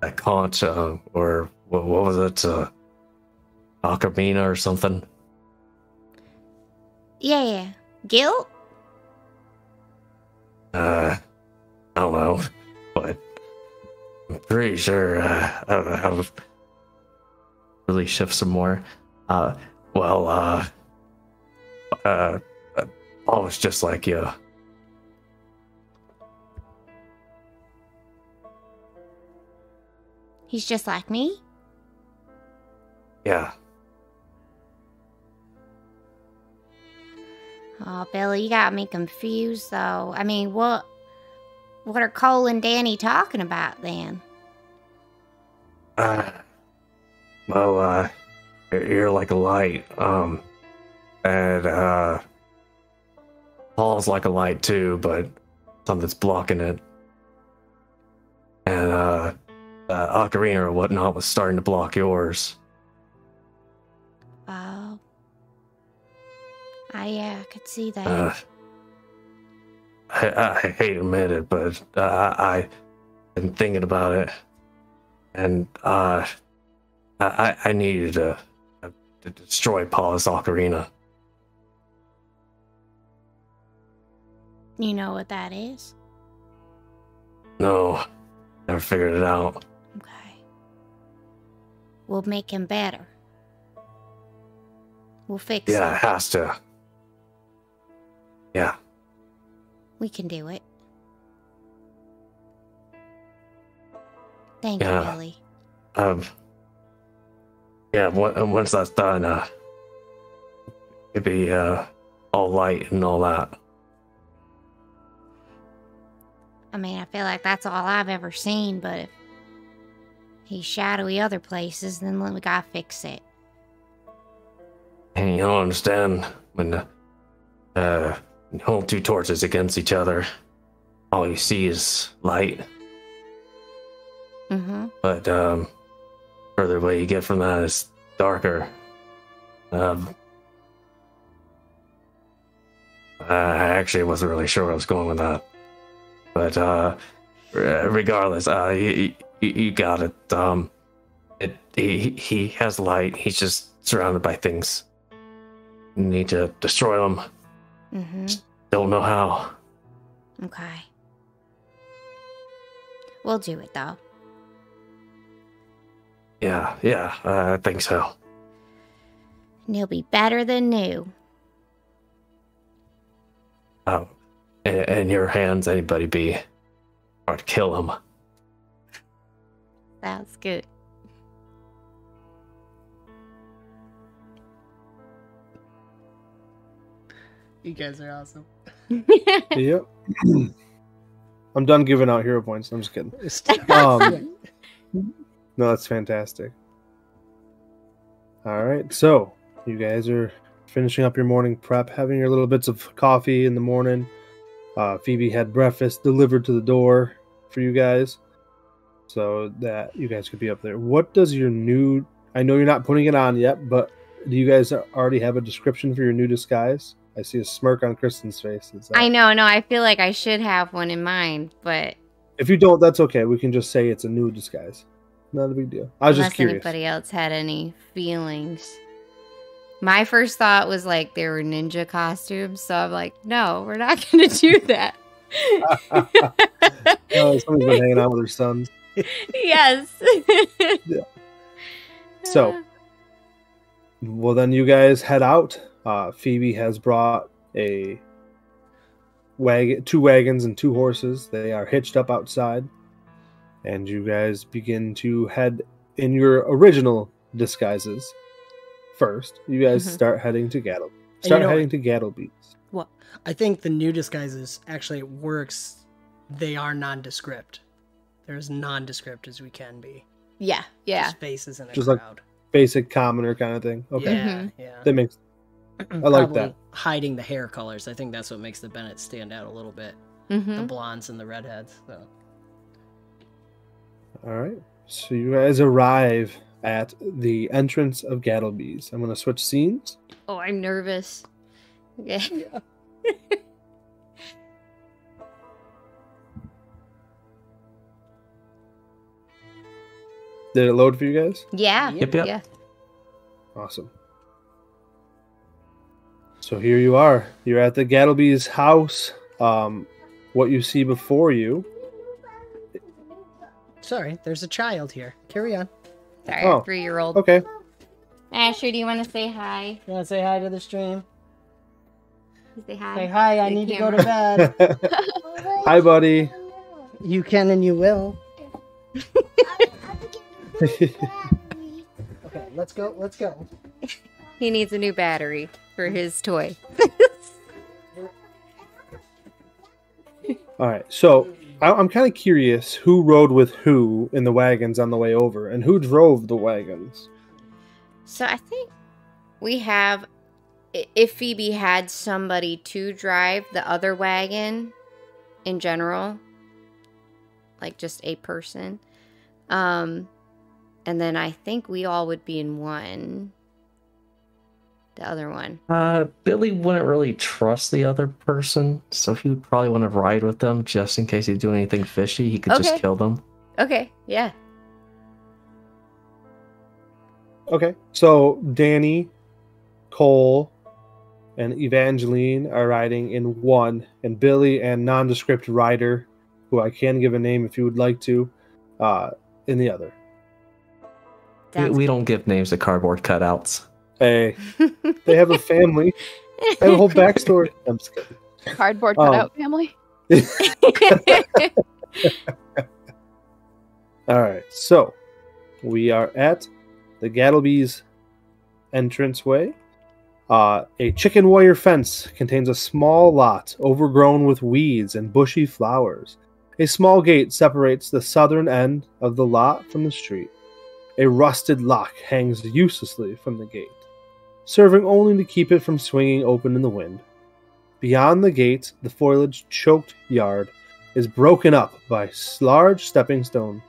that conch, uh, or what, what was it, uh, Ocarina or something. Yeah. yeah. Guilt? Uh, I don't know, but I'm pretty sure, uh, I don't know how really shift some more. Uh, well, uh, uh, Pa was just like you. He's just like me? Yeah. Oh, Billy, you got me confused though. I mean, what what are Cole and Danny talking about then? Uh, well, uh, you're, like a light, um, and, uh, Pa's like a light too, but something's blocking it. Uh, Ocarina or whatnot was starting to block yours. Oh. Ah, yeah, I could see that. Uh, I, I hate to admit it, but uh, I, been thinking about it, and uh, I, I I needed to, uh, to destroy Pa's Ocarina. You know what that is? No, never figured it out. Okay. We'll make him better. We'll fix it. Yeah, it it. has to. Yeah. We can do it. Thank Yeah. you, Billy. Um. Yeah. Once that's done, uh, it'd be uh all light and all that. I mean, I feel like that's all I've ever seen, but if he's shadowy other places, then we gotta fix it. And you don't understand when uh, uh you hold two torches against each other, all you see is light. Mm-hmm. But um, further away you get from that is darker. Um, I actually wasn't really sure where I was going with that, but uh, regardless, uh, you, you, you got it. Um, it he he has light. He's just surrounded by things. Need to destroy them. Mm-hmm. Don't know how. Okay. We'll do it though. Yeah, yeah, uh, I think so. And he'll be better than new. Oh, in, in your hands, anybody be, or to kill him. Sounds good. You guys are awesome. Yep. I'm done giving out hero points. I'm just kidding. Um, no, that's fantastic. All right, so you guys are finishing up your morning prep, having your little bits of coffee in the morning. Uh, Phoebe had breakfast delivered to the door for you guys, so that you guys could be up there. What does your new? I know you're not putting it on yet, but do you guys already have a description for your new disguise? I see a smirk on Kristen's face. That- I know, no, I feel like I should have one in mind, but If you don't, that's okay. We can just say it's a new disguise. Not a big deal. I was unless just curious. anybody else had any feelings. My first thought was like they were ninja costumes, so I'm like, no, we're not gonna do that. Oh, somebody's been hanging out with her sons. Yes. So- Well, then you guys head out. Uh, Phoebe has brought a wagon, two wagons and two horses. They are hitched up outside, and you guys begin to head in your original disguises. First, you guys Mhm. start heading to Gattle. you Start know heading to Gattleby's. Well, I think the new disguises actually works. They are nondescript. They're as nondescript as we can be. yeah, yeah. Just faces in a Just like- Basic commoner kind of thing. Okay, Yeah, Mhm. yeah. that makes. I like that. Hiding the hair colors. I think that's what makes the Bennett stand out a little bit. The Mm-hmm. blondes and the redheads. So. All right. So you guys arrive at the entrance of Gattleby's. I'm going to switch scenes. Oh, I'm nervous. Yeah. Did it load for you guys? Yeah. Yep, yep. Yeah. Awesome. So here you are. You're at the Gattleby's house. Um, what you see before you. Sorry, there's a child here. Carry on. Sorry, Oh. three year old. Okay. Asher, do you want to say hi? You want to say hi to the stream? Say hi. Say hi. I The need to go to bed. Hi, buddy. you can and you will. Okay, let's go. Let's go. He needs a new battery for his toy. All right. So I- I'm kind of curious who rode with who in the wagons on the way over, and who drove the wagons. So I think we have. If Phoebe had somebody to drive the other wagon in general, like just a person, um, and then I think we all would be in one. The other one. Uh, Billy wouldn't really trust the other person, so he would probably want to ride with them just in case they do anything fishy. He could Okay. just kill them. Okay, yeah. Okay. So Danny, Cole, and Evangeline are riding in one, and Billy and nondescript rider, who I can give a name if you would like to, uh, in the other. We, we don't give names to cardboard cutouts. Hey, they have a family. They have a whole backstory. I'm just. Cardboard Oh. cutout family. All right, so we are at the Gattleby's entranceway. Uh, a chicken wire fence contains a small lot overgrown with weeds and bushy flowers. A small gate separates the southern end of the lot from the street. A rusted lock hangs uselessly from the gate, serving only to keep it from swinging open in the wind. Beyond the gate, the foliage choked yard is broken up by large stepping stones,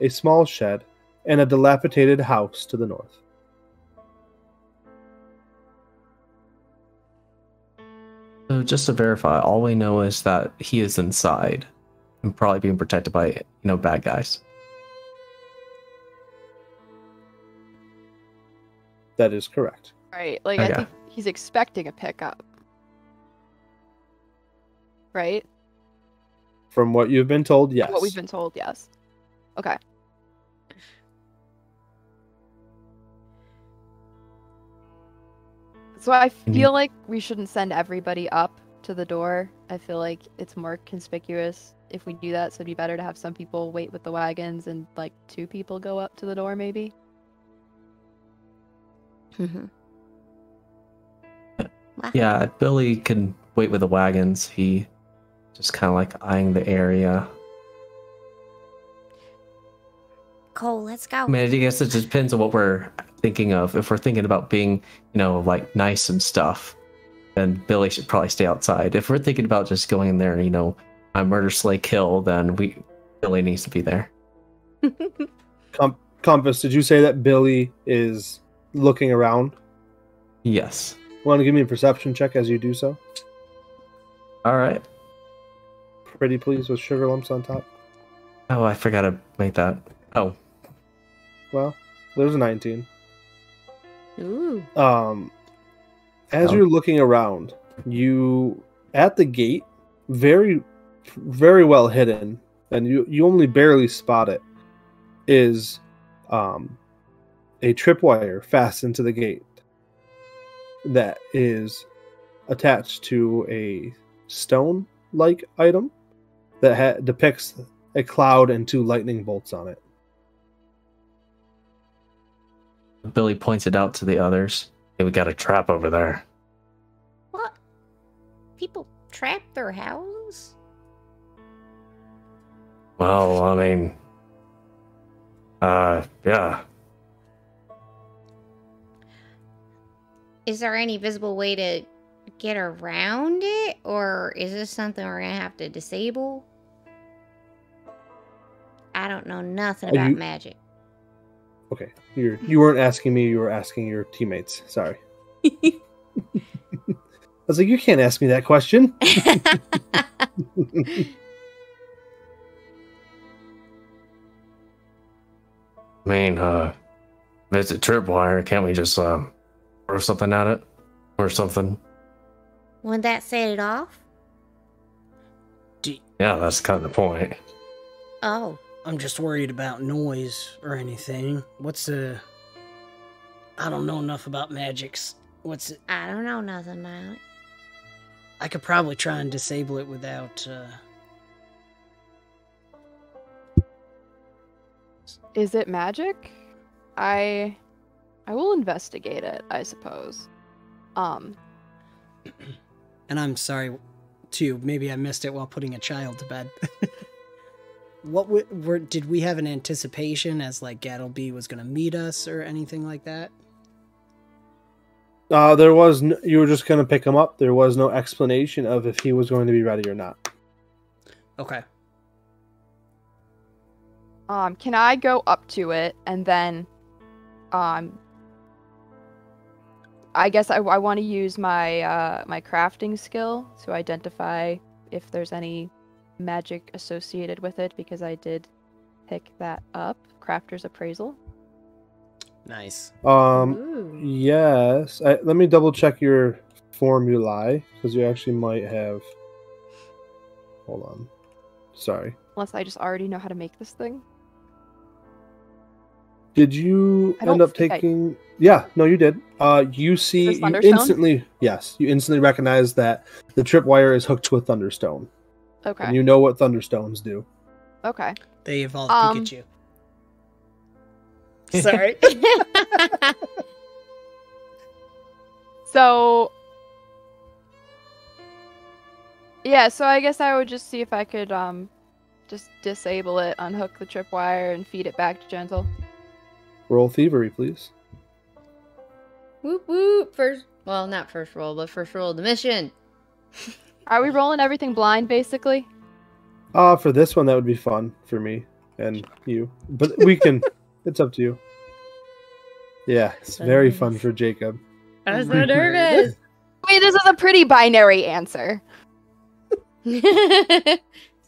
a small shed, and a dilapidated house to the north. So just to verify, all we know is that he is inside and probably being protected by you know bad guys. That is correct. Right. Like I think he's expecting a pickup. Right? From what you've been told, yes. What we've been told, yes. Okay. So I you- feel like we shouldn't send everybody up to the door. I feel like it's more conspicuous if we do that, so it'd be better to have some people wait with the wagons and like two people go up to the door maybe. Mhm. Wow. Yeah, Billy can wait with the wagons. He just kind of like eyeing the area. Cole, let's go. I mean, I guess it just depends on what we're thinking of. If we're thinking about being, you know, like nice and stuff, then Billy should probably stay outside. If we're thinking about just going in there you know, I murder, slay, kill, then we Billy needs to be there. Com- Compass, did you say that Billy is looking around? Yes. Want to give me a perception check as you do so? All right. Pretty please with sugar lumps on top. Oh, I forgot to make that. Oh, Well, there's a 19. Ooh. um as Oh. you're looking around you at the gate very very well hidden and you you only barely spot it is um a tripwire fastened to the gate that is attached to a stone like item that ha- depicts a cloud and two lightning bolts on it Billy points it out to the others. Hey, we got a trap over there. What? People trap their houses? Well, I mean, uh, yeah. Is there any visible way to get around it? Or is this something we're gonna have to disable? I don't know nothing Are about you- magic. okay you're you weren't asking me you were asking your teammates sorry i was like you can't ask me that question I mean, uh, if it's a tripwire, can't we just, um, throw something at it? Or something? Wouldn't that set it off? Yeah, that's kind of the point. Oh. I'm just worried about noise or anything. What's the. I don't know enough about magics. What's it? I don't know nothing about it. I could probably try and disable it without. Uh... Is it magic? I I will investigate it, I suppose. Um And I'm sorry, too. Maybe I missed it while putting a child to bed. what w- were did we have an anticipation as like Gattleby was going to meet us or anything like that? uh there was n- you were just gonna pick him up there was no explanation of if he was going to be ready or not Okay. um can I go up to it and then um I guess I, I want to use my uh my crafting skill to identify if there's any magic associated with it because I did pick that up. Crafter's appraisal. Nice. um Ooh. yes I, let me double check your formulae because you actually might have. Hold on. Sorry. Unless I just already know how to make this thing. Did you I end up think I- taking? Yeah, no, you did. Uh, you see, you instantly, yes, you instantly recognize that the tripwire is hooked to a thunderstone, Okay. and you know what thunderstones do. Okay. They evolved Um, Pikachu. Sorry. So Yeah, so I guess I would just see if I could um just disable it, unhook the tripwire, and feed it back to Gentle. Roll thievery, please. whoop whoop. First, well, not first roll, but first roll of the mission. Are we rolling everything blind basically? Uh, for this one, that would be fun for me and you, but we can. it's up to you. Yeah, it's very fun for Jacob. I was so nervous. I mean, this is a pretty binary answer.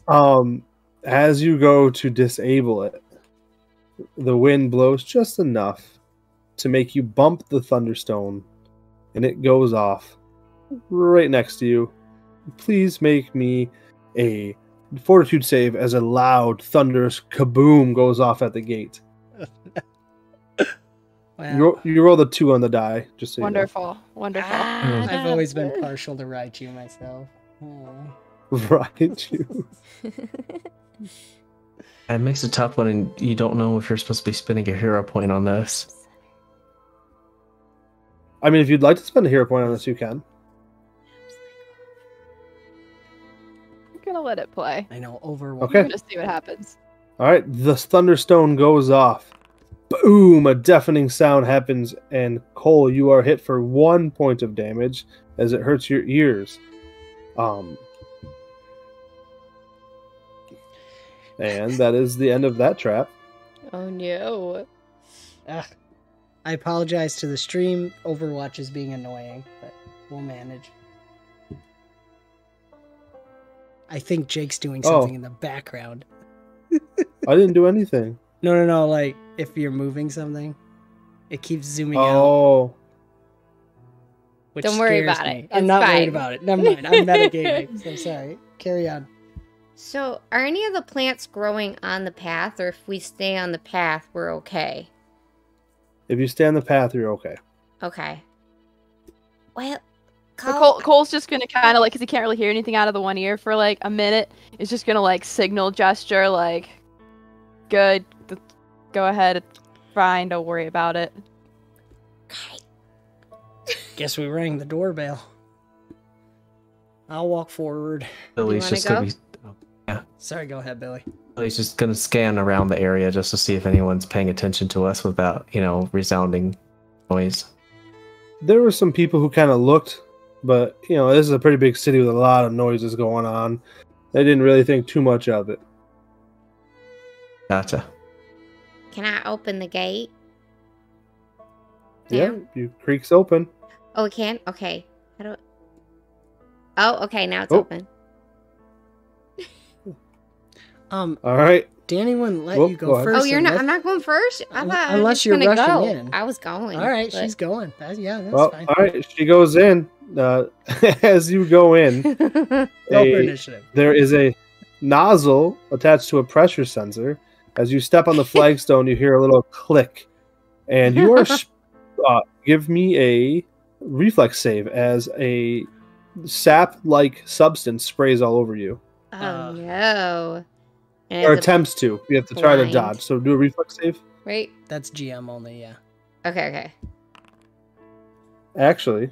Um, as you go to disable it, the wind blows just enough to make you bump the thunderstone, and it goes off right next to you. Please make me a fortitude save as a loud, thunderous kaboom goes off at the gate. Wow. You, roll, you roll the two on the die, just so you know. Wonderful. Wonderful. Ah, I've always been partial to Raichu myself. Aw. Right, you. It makes it tough when you don't know if you're supposed to be spending a hero point on this. I mean, if you'd like to spend a hero point on this, you can. I'm gonna let it play. I know over. Okay. I'm gonna see what happens. All right, the thunderstone goes off. Boom! A deafening sound happens, and Cole, you are hit for one point of damage as it hurts your ears. Um, and that is the end of that trap. oh no. Ugh. I apologize to the stream. Overwatch is being annoying, but we'll manage. I think Jake's doing Oh. something in the background. I didn't do anything. No, no, no. Like if you're moving something, it keeps zooming out. Oh, Don't worry about me. it. I'm It's not fine. worried about it. Never mind. I'm metagaming. so sorry. Carry on. So, are any of the plants growing on the path, or if we stay on the path, we're okay? if you stay on the path, you're okay. Okay. Well, So Cole, Cole, Cole's just gonna kind of like, cause he can't really hear anything out of the one ear for like a minute. Is just gonna like signal gesture, like, good, go ahead, fine, don't worry about it. Guess we rang the doorbell. I'll walk forward. Billy's wanna just gonna go? Be Sorry, go ahead, Billy. He's just gonna scan around the area just to see if anyone's paying attention to us without, you know, resounding noise. There were some people who kind of looked, but you know, this is a pretty big city with a lot of noises going on. They didn't really think too much of it. Gotcha. can I open the gate? Yeah, Yeah. you creaks open. Oh, it can? Okay. How do Oh, okay, now it's Oh. open. Um, All right. Danny wouldn't let Whoop, you go go first. Oh, you're in not. I'm not going first. I Un- thought I was unless you're gonna rushing go. in. I was going. All right, but- she's going. That's, yeah, that's Well, fine. all right. She goes in. Uh, as you go in, Roll a- initiative. there is a nozzle attached to a pressure sensor. As you step on the flagstone, you hear a little click, and you are. uh, give me a reflex save as a sap-like substance sprays all over you, oh Uh, no. And or attempts to. You have to try to dodge. So do a reflex save. right? That's GM only, yeah. Okay, okay. Actually,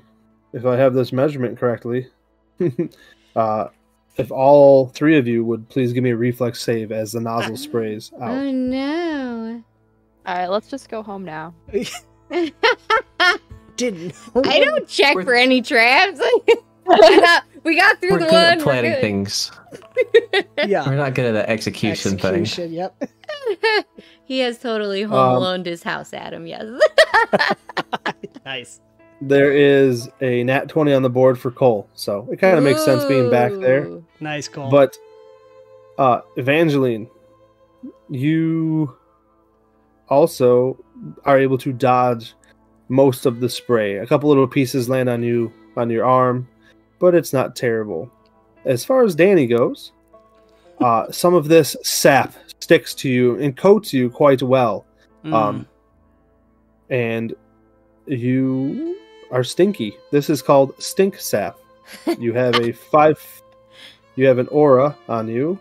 if I have this measurement correctly, uh, if all three of you would please give me a reflex save as the nozzle sprays out. Oh no. All right, let's just go home now. I Didn't know. don't check for any traps. I got- we got through We're the good one. at we're planning good. things. Yeah. We're not good at the execution, thing. Execution, yep. he has totally home Um, alone his house, Adam. Yes. nice. There is a nat 20 on the board for Cole, so it kind of makes sense being back there. Nice Cole. But uh Evangeline, you also are able to dodge most of the spray. A couple little pieces land on you on your arm, but it's not terrible. As far as Danny goes, uh, some of this sap sticks to you and coats you quite well, Mm. um, and you are stinky. This is called stink sap. You have a five. You have an aura on you,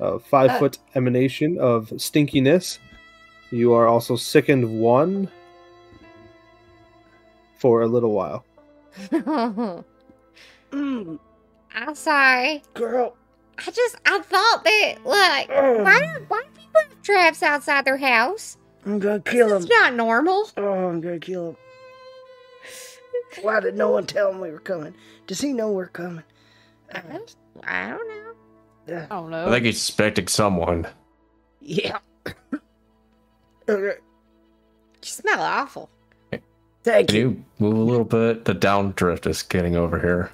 a five Ah. foot emanation of stinkiness. You are also sickened one for a little while. Mm, I'm sorry. girl. I just I thought that like Mm. why do why do people have traps outside their house? I'm gonna kill him. It's not normal. Oh, I'm gonna kill him. Why did no one tell him we were coming? Does he know we're coming? I don't, I don't know. I don't know. I think he's expecting someone. Yeah. Okay. You smell awful. Thank Can you. you move a little bit? The downdrift is getting over here.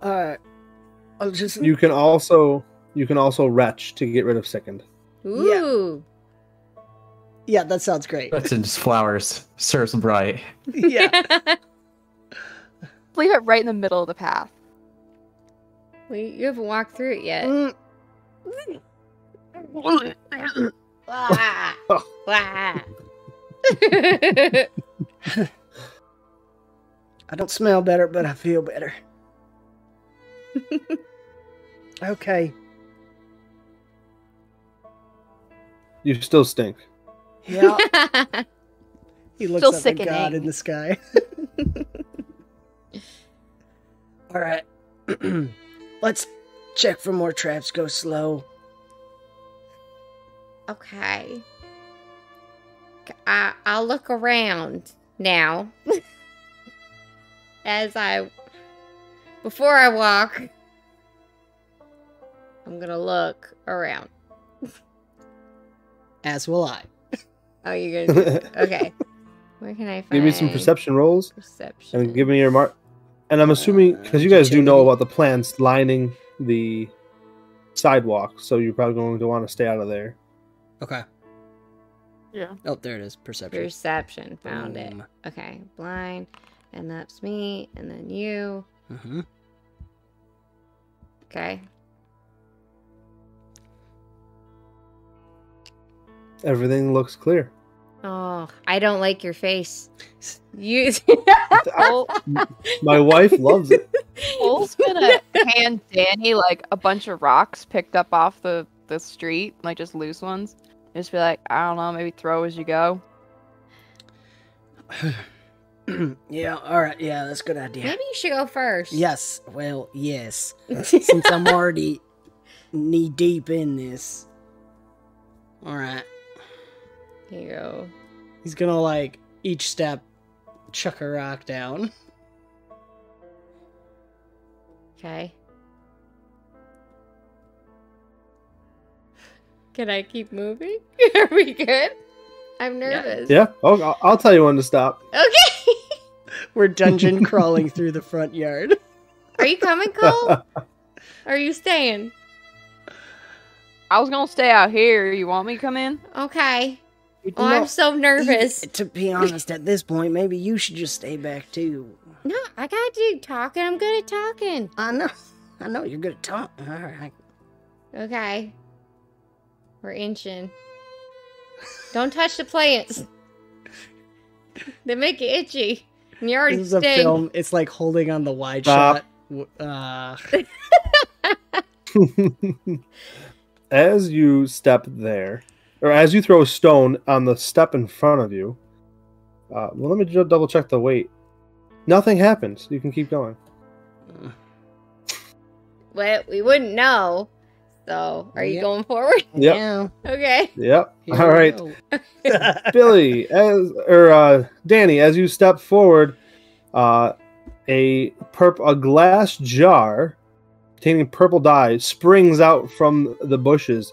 All right. I'll just. You can also you can also retch to get rid of sickened. Ooh. Yeah, that sounds great. That's in just flowers. Serves bright. yeah. Leave it right in the middle of the path. well, you haven't walked through it yet. Mm. Wah. Wah. I don't smell better, but I feel better. okay. You still stink. Yeah. He looks Still up at God in the sky. All right. Let's check for more traps. Go slow. okay. I I'll look around now. As I before I walk, I'm gonna look around. As will I. Oh, you're gonna do okay. Where can I find? Give me some perception rolls Perception. and give me your mark. And I'm assuming uh, because you guys do know about the plants lining the sidewalk, so you're probably going to want to stay out of there. Okay. Yeah. Oh, there it is. Perception. Perception. Found it. Okay. Blind, and that's me, and then you. Mm-hmm. Okay. Everything looks clear. Oh, I don't like your face. You. Cole, My wife loves it. Cole's gonna hand Danny like a bunch of rocks picked up off the, the street, like just loose ones. Just be like, I don't know, maybe throw as you go. yeah. All right. Yeah, that's a good idea. Maybe you should go first. Yes. Well, yes. Since I'm already knee deep in this. All right. Here you go. He's gonna like each step chuck a rock down. Okay. Can I keep moving? Are we good? I'm nervous. Yeah. Oh, I'll, I'll tell you when to stop. Okay. We're dungeon crawling through the front yard. Are you coming, Cole? Are you staying? I was gonna stay out here. You want me to come in? Okay. You Oh, know, I'm so nervous. To be honest, at this point, maybe you should just stay back too. No, I gotta do talking. I'm good at talking. I know. I know you're good at talking. All right. Okay. We're inching. Don't touch the plants. They make it itchy. And you already This is a sting. film. It's like holding on the wide Stop. shot. Uh, as you step there, or as you throw a stone on the step in front of you, uh, well, let me just double check the weight. Nothing happens. You can keep going. Well, we wouldn't know. So, are you Yep. going forward? Yep. yeah. Okay. Yep. Here All we right. go. Billy, as or uh, Danny, as you step forward, uh, a purp a glass jar containing purple dye springs out from the bushes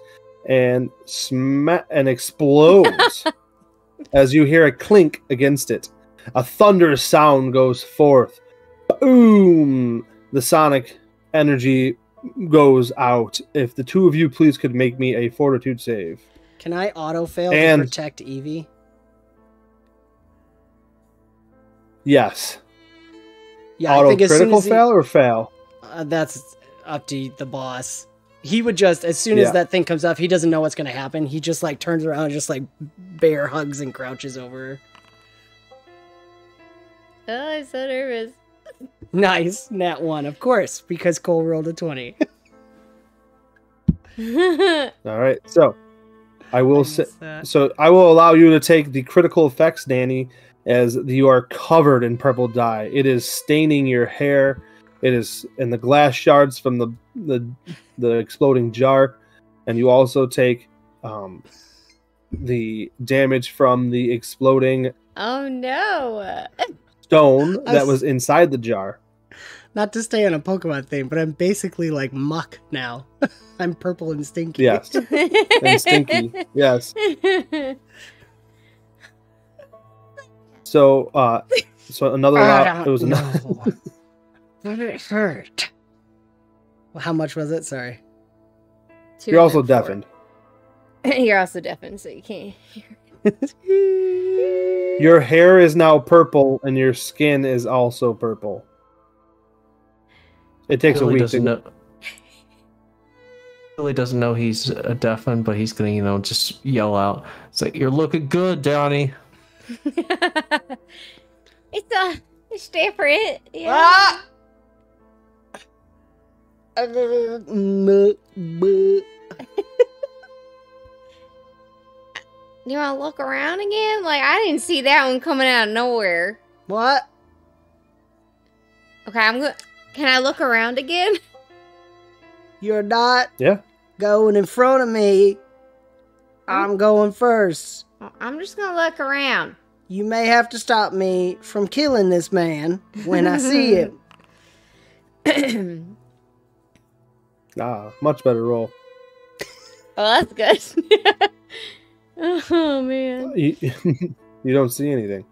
and sma- and explodes as you hear a clink against it. A thunderous sound goes forth. Boom! The sonic energy goes out. If the two of you please could make me a fortitude save. Can I auto fail And- to protect Evie? Yes. Yeah, I Auto think as soon critical as he, fail or fail? uh, that's up to the boss. He would just as soon Yeah. as that thing comes up, he doesn't know what's gonna happen. He just like turns around, and just like bear hugs and crouches over. Oh, I'm so nervous. Nice, nat one, of course, because Cole rolled a twenty. All right. So I will say. Minus that. So I will allow you to take the critical effects, Danny, as you are covered in purple dye. It is staining your hair. It is in the glass shards from the the, the exploding jar, and you also take um, the damage from the exploding oh no. stone I that was- was inside the jar. Not to stay on a Pokemon thing, but I'm basically like Muk now. I'm purple and stinky. Yes, and stinky. Yes. So, uh, so another. I lot, it was another. know. But it hurt. Well, how much was it? Sorry. Two You're also four. deafened. You're also deafened, so you can't. Hear. your hair is now purple, and your skin is also purple. It takes a Billy week to doesn't know. Billy doesn't know he's a deafened, but he's gonna, you know, just yell out. It's like you're looking good, Donnie. it's a it's different. Yeah. Ah! You want to look around again? Like I didn't see that one coming out of nowhere. What? Okay, I'm good. Can I look around again? You're not Yeah. going in front of me. I'm going first. I'm just gonna look around. You may have to stop me from killing this man when I see him. Ah, much better roll. Oh, that's good. oh man. You, you don't see anything.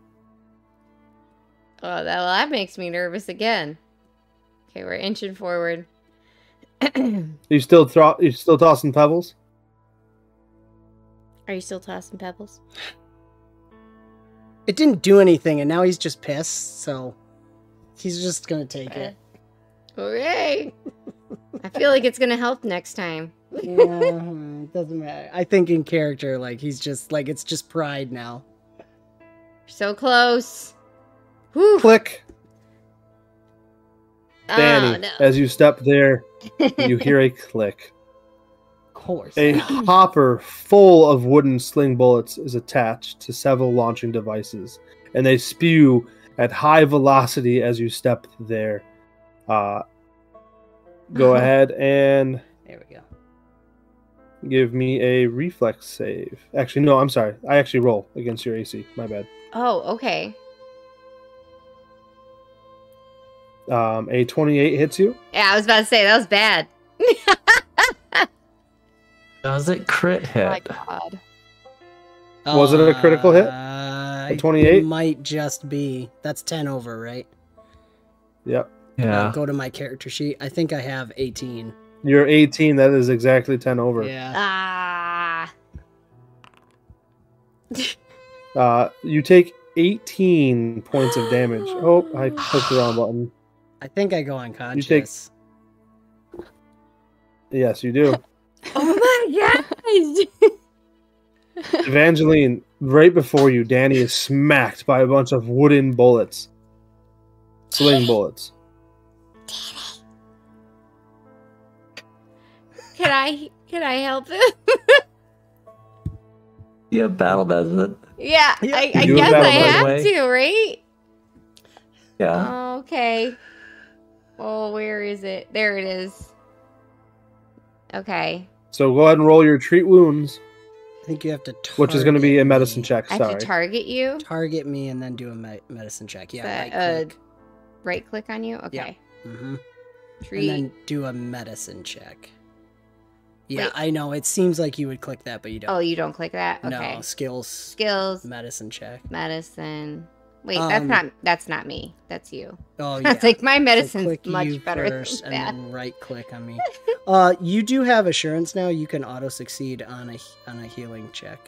Oh, that well, that makes me nervous again. Okay, we're inching forward. You still thro- you still tossing pebbles? Are you still tossing pebbles? It didn't do anything, and now he's just pissed, so he's just gonna take it. Okay. I feel like it's gonna help next time. yeah, it doesn't matter. I think in character, like he's just like it's just pride now. So close. Whew. Click, Oh, no. As you step there, you hear a click. Of course. A hopper full of wooden sling bullets is attached to several launching devices, and they spew at high velocity as you step there. Uh, go ahead and There we go. give me a reflex save. Actually, no, I'm sorry. I actually roll against your AC. My bad. Oh, okay. Um, a 28 hits you. Yeah, I was about to say that was bad. Does it crit Oh my hit? god. Was it a critical hit? Uh, A 28? It might just be. That's 10 over, right? Yep. Yeah. Go to my character sheet. I think I have 18. You're 18. That is exactly 10 over. Yeah. Ah. Uh, you take 18 points of damage. Oh, I clicked the wrong button. I think I go unconscious. You take... Yes, you do. Oh my gosh. Evangeline, right before you, Danny is smacked by a bunch of wooden bullets. Sling bullets. Can I can I help him? Yeah, battle medicine. yeah, Yeah. I, I guess I that, by the have way. to, right? Yeah. Okay. Oh, where is it? There it is. Okay. So go ahead and roll your treat wounds, I think you have to target which is going to be a me. medicine check. I have Sorry. to target you. Target me and then do a me- medicine check. Yeah, But, right uh, click. Right click on you. Okay. hmm Treat. And then do a medicine check. Yeah, Wait. I know. It seems like you would click that, but you don't. oh, you don't click that. Okay. No, skills, Skills, medicine check. medicine. Wait, that's Um, not that's not me. That's you. Oh, yeah. That's like my So medicine's click much you better first than and that. then right click on me. uh, you do have assurance now. You can auto succeed on a on a healing check.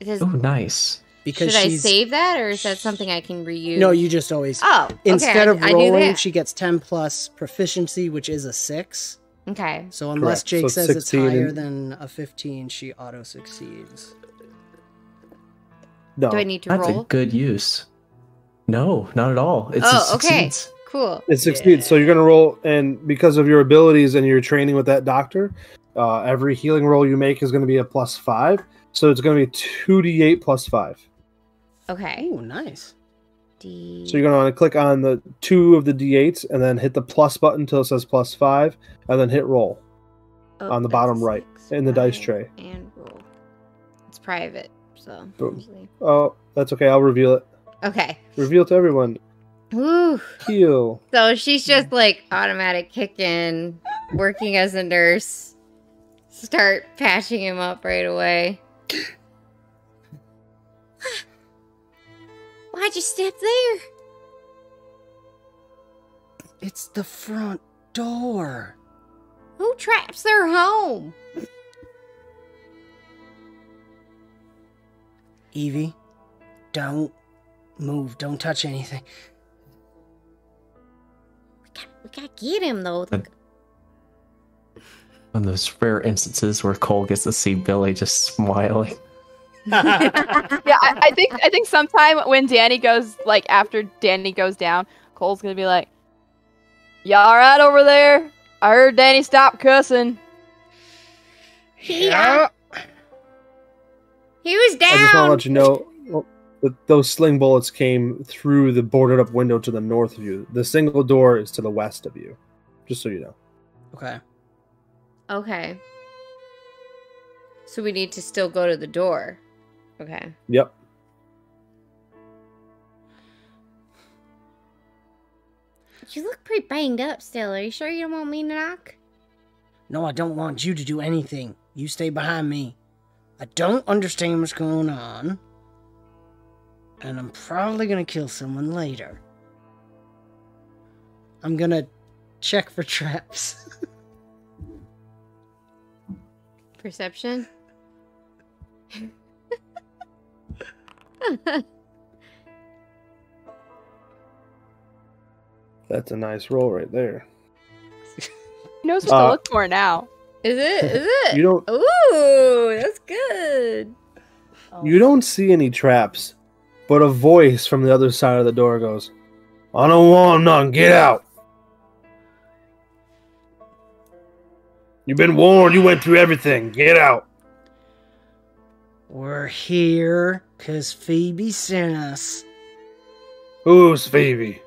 It Oh, nice. because Should I save that, or is that something I can reuse? no. You just always Oh, okay, instead I- of I knew rolling, she gets ten plus proficiency, which is a six. Okay. So unless Correct. Jake So says it's higher than a fifteen, she auto succeeds. No, Do I need to That's roll? a good use. No, not at all. It's Oh, okay. succeeds. Cool. it succeeds. So you're gonna roll, and because of your abilities and your training with that doctor, uh, every healing roll you make is going to be a plus five. So it's going to be two d8 plus five. Okay. Oh, nice. D. So you're going to want to click on the two of the d8s and then hit the plus button until it says plus five, and then hit roll Oh, on the that's bottom right in the dice tray. And roll. It's private, so. Boom. Oh, that's okay. I'll reveal it. Okay. Reveal to everyone. Woo. Heal. So she's just like automatic kick in, working as a nurse. Start patching him up right away. Why'd you step there? It's the front door. Who traps their home? Evie, don't move. Don't touch anything. We gotta, we gotta get him though. Uh, One of those rare instances where Cole gets to see Billy just smiling. yeah, I, I think I think sometime when Danny goes like after Danny goes down, Cole's gonna be like, "You all right over there? I heard Danny stop cussing." Yeah. He was I just want to let you know oh, that those sling bullets came through the boarded up window to the north of you. The single door is to the west of you. Just so you know. Okay. Okay. So we need to still go to the door. Okay. Yep. You look pretty banged up still. Are you sure you don't want me to knock? No, I don't want you to do anything. You stay behind me. I don't understand what's going on. And I'm probably gonna kill someone later. I'm gonna check for traps. Perception? That's a nice roll right there. He knows what to Uh, look for now. Is it? Is it? You don't Ooh, that's good. you don't see any traps, but a voice from the other side of the door goes, I don't want none, get out. You've been warned, you went through everything. Get out. We're here because Phoebe sent us. Who's Phoebe?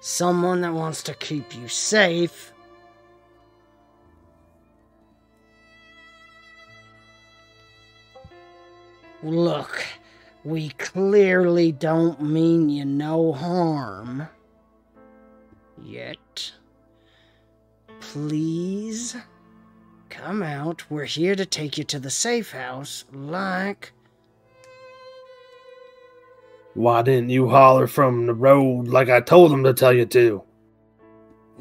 Someone that wants to keep you safe. Look, we clearly don't mean you no harm. Yet. Please come out. We're here to take you to the safe house, like. Why didn't you holler from the road like I told them to tell you to?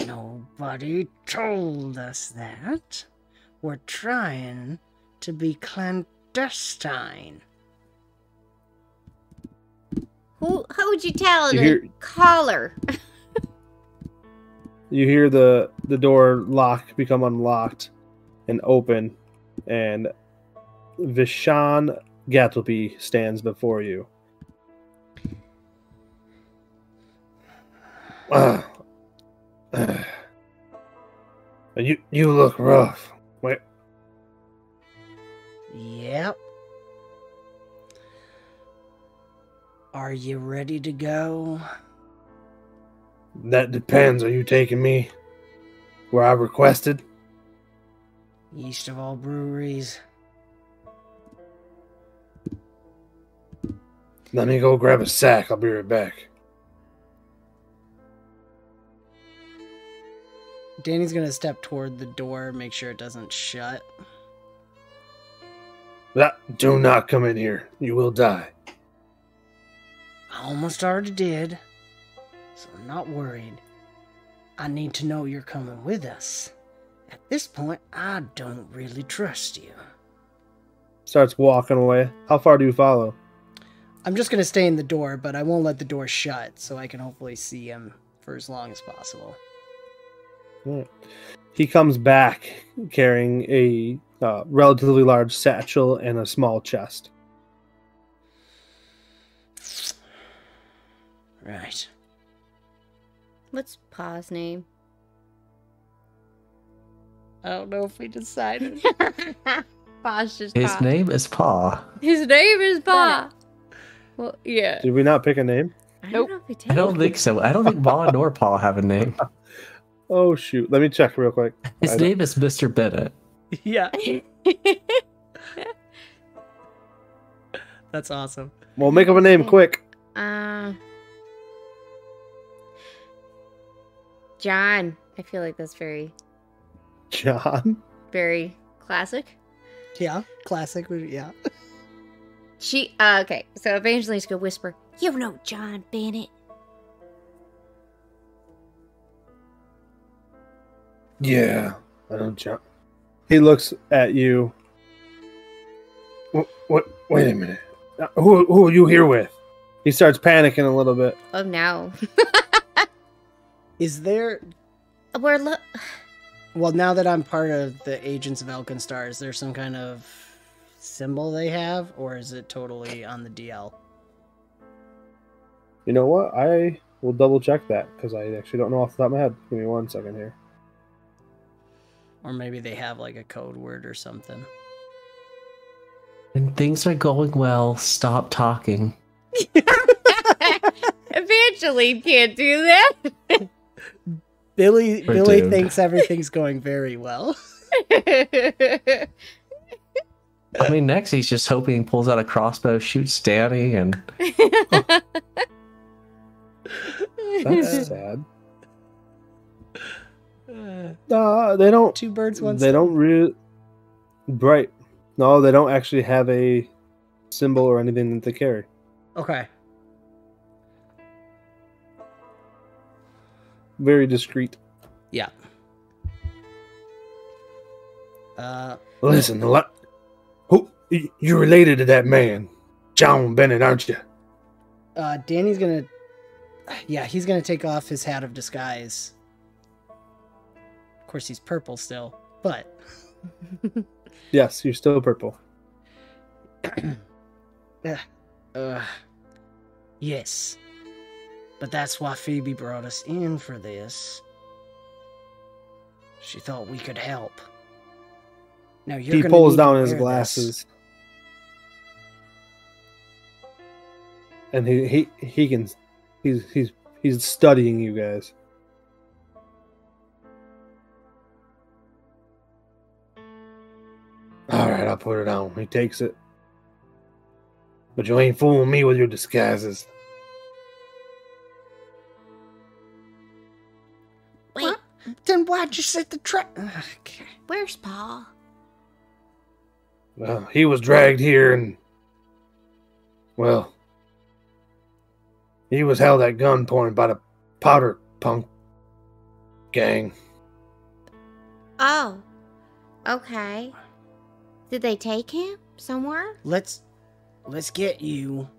Nobody told us that. We're trying to be clandestine. Who how would you tell You to hear- call her? You hear the the door lock become unlocked and open, and Vishan Gattleby stands before you. Ah. Ah. you you look rough. Wait, Yep. Are you ready to go? that depends. Are you taking me where I requested? East of all breweries. Let me go grab a sack. I'll be right back. Danny's gonna step toward the door, make sure it doesn't shut. Do not come in here. You will die. I almost already did, so I'm not worried. I need to know you're coming with us. At this point, I don't really trust you. starts walking away. How far do you follow? I'm just gonna stay in the door, but I won't let the door shut, so I can hopefully see him for as long as possible. He comes back carrying a uh, relatively large satchel and a small chest. Right. What's Pa's name? I don't know if we decided. Pa's just His Pa. name is Pa. His name is Pa. Well, yeah. Did we not pick a name? I Nope. don't know if we. I don't think so. I don't think Ma nor Pa have a name. Oh shoot! Let me check real quick. His I don't- name is Mr. Bennett. yeah, that's awesome. Well, make up a name quick. Uh, John. I feel like that's very, John. very classic. Yeah, classic. Yeah. She, uh, okay, so Evangeline's gonna whisper, You know John Bennett. Yeah, I know John. He looks at you. What? What? Wait a minute. Uh, Who? Who are you here with? He starts panicking a little bit. Oh no. Is there? We're look. Well, now that I'm part of the Agents of Elkinstar, is there some kind of symbol they have, or is it totally on the DL? You know what? I will double check that because I actually don't know off the top of my head. Give me one second here. Or maybe they have like a code word or something. When things are going well, stop talking. Evangeline can't do that. Billy We're Billy doomed. thinks everything's going very well. I mean, next he's just hoping he pulls out a crossbow, shoots Danny, and That's sad. Uh, they don't. Two birds, one They stone. don't really. Right. No, they don't actually have a symbol or anything that they carry. Okay. Very discreet. Yeah. Uh, Listen, the lot. Who? You're related to that man, John Bennett, aren't you? uh, Danny's gonna. Yeah, he's gonna take off his hat of disguise. Of course, he's purple still, but Yes, you're still purple. Uh, yes. But that's why Phoebe brought us in for this. She thought we could help. Now you're he pulls down his wear this. glasses, and he he he can he's he's he's studying you guys. All right, I'll put it on. He takes it, but you ain't fooling me with your disguises. Why'd you set the trap? Okay. where's Paul? Well, he was dragged here, and well, he was held at gunpoint by the powder punk gang. Oh, okay. Did they take him somewhere? Let's let's get you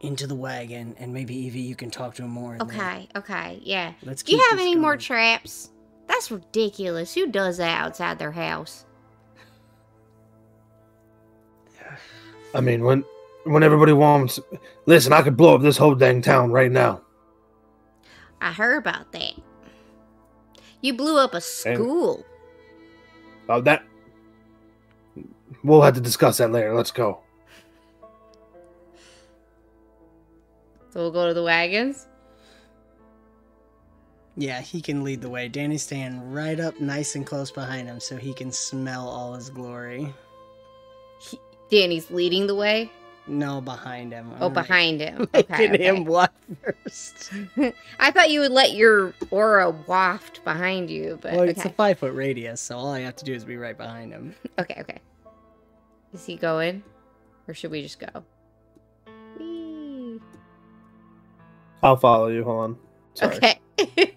into the wagon, and maybe Evie, you can talk to him more. and then Okay, okay, yeah. Let's. Do you have this any more traps? That's ridiculous. Who does that outside their house? I mean, when when everybody wants, listen, I could blow up this whole dang town right now. I heard about that. You blew up a school. About that, we'll have to discuss that later. Let's go. So we'll go to the wagons. Yeah, he can lead the way. Danny's staying right up, nice and close behind him, so he can smell all his glory. He, Danny's leading the way. No, behind him. Oh, behind him. Okay, Making okay. him walk first. I thought you would let your aura waft behind you, but Well, it's a five foot radius, so all I have to do is be right behind him. okay, okay. Is he going, or should we just go? I'll follow you. Hold on. Sorry. Okay.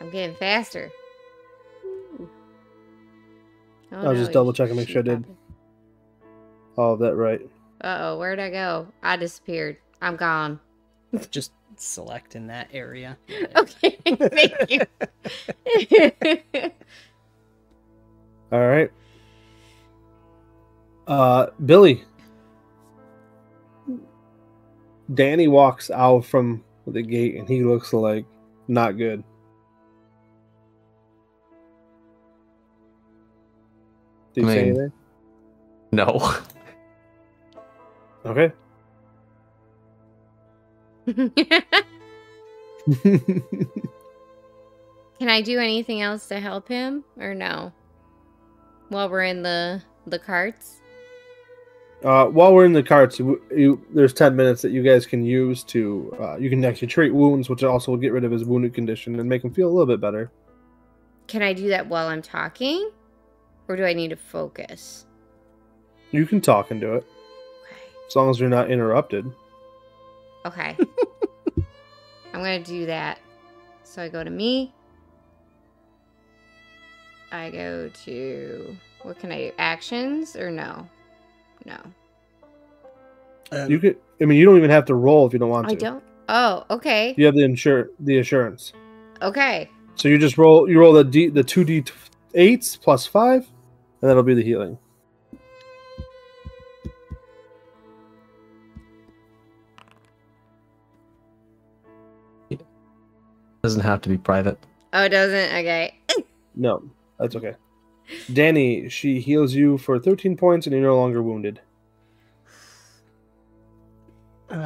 I'm getting faster. Oh, I was just no, double checking, make sure I did. popped All of that right. Uh oh, where'd I go? I disappeared. I'm gone. Just select in that area. Okay, thank you. All right. Uh, Billy. Danny walks out from the gate and he looks like not good. Did you I say anything? No. Okay. Can I do anything else to help him or no? While we're in the the carts? Uh, while we're in the carts, you, you, there's 10 minutes that you guys can use to. Uh, you can actually treat wounds, which also will get rid of his wounded condition and make him feel a little bit better. Can I do that while I'm talking? Or do I need to focus? You can talk and do it Okay. as long as you're not interrupted. Okay. I'm gonna do that. So I go to me. I go to what can I do? Actions or no? No. Um, You could. I mean, you don't even have to roll if you don't want to. I don't. Oh, okay. You have the insure the assurance. Okay. So you just roll. You roll the d the two d eights plus five, and that'll be the healing. Doesn't have to be private. Oh, it doesn't? Okay. No, that's okay. Danny, she heals you for thirteen points, and you're no longer wounded. All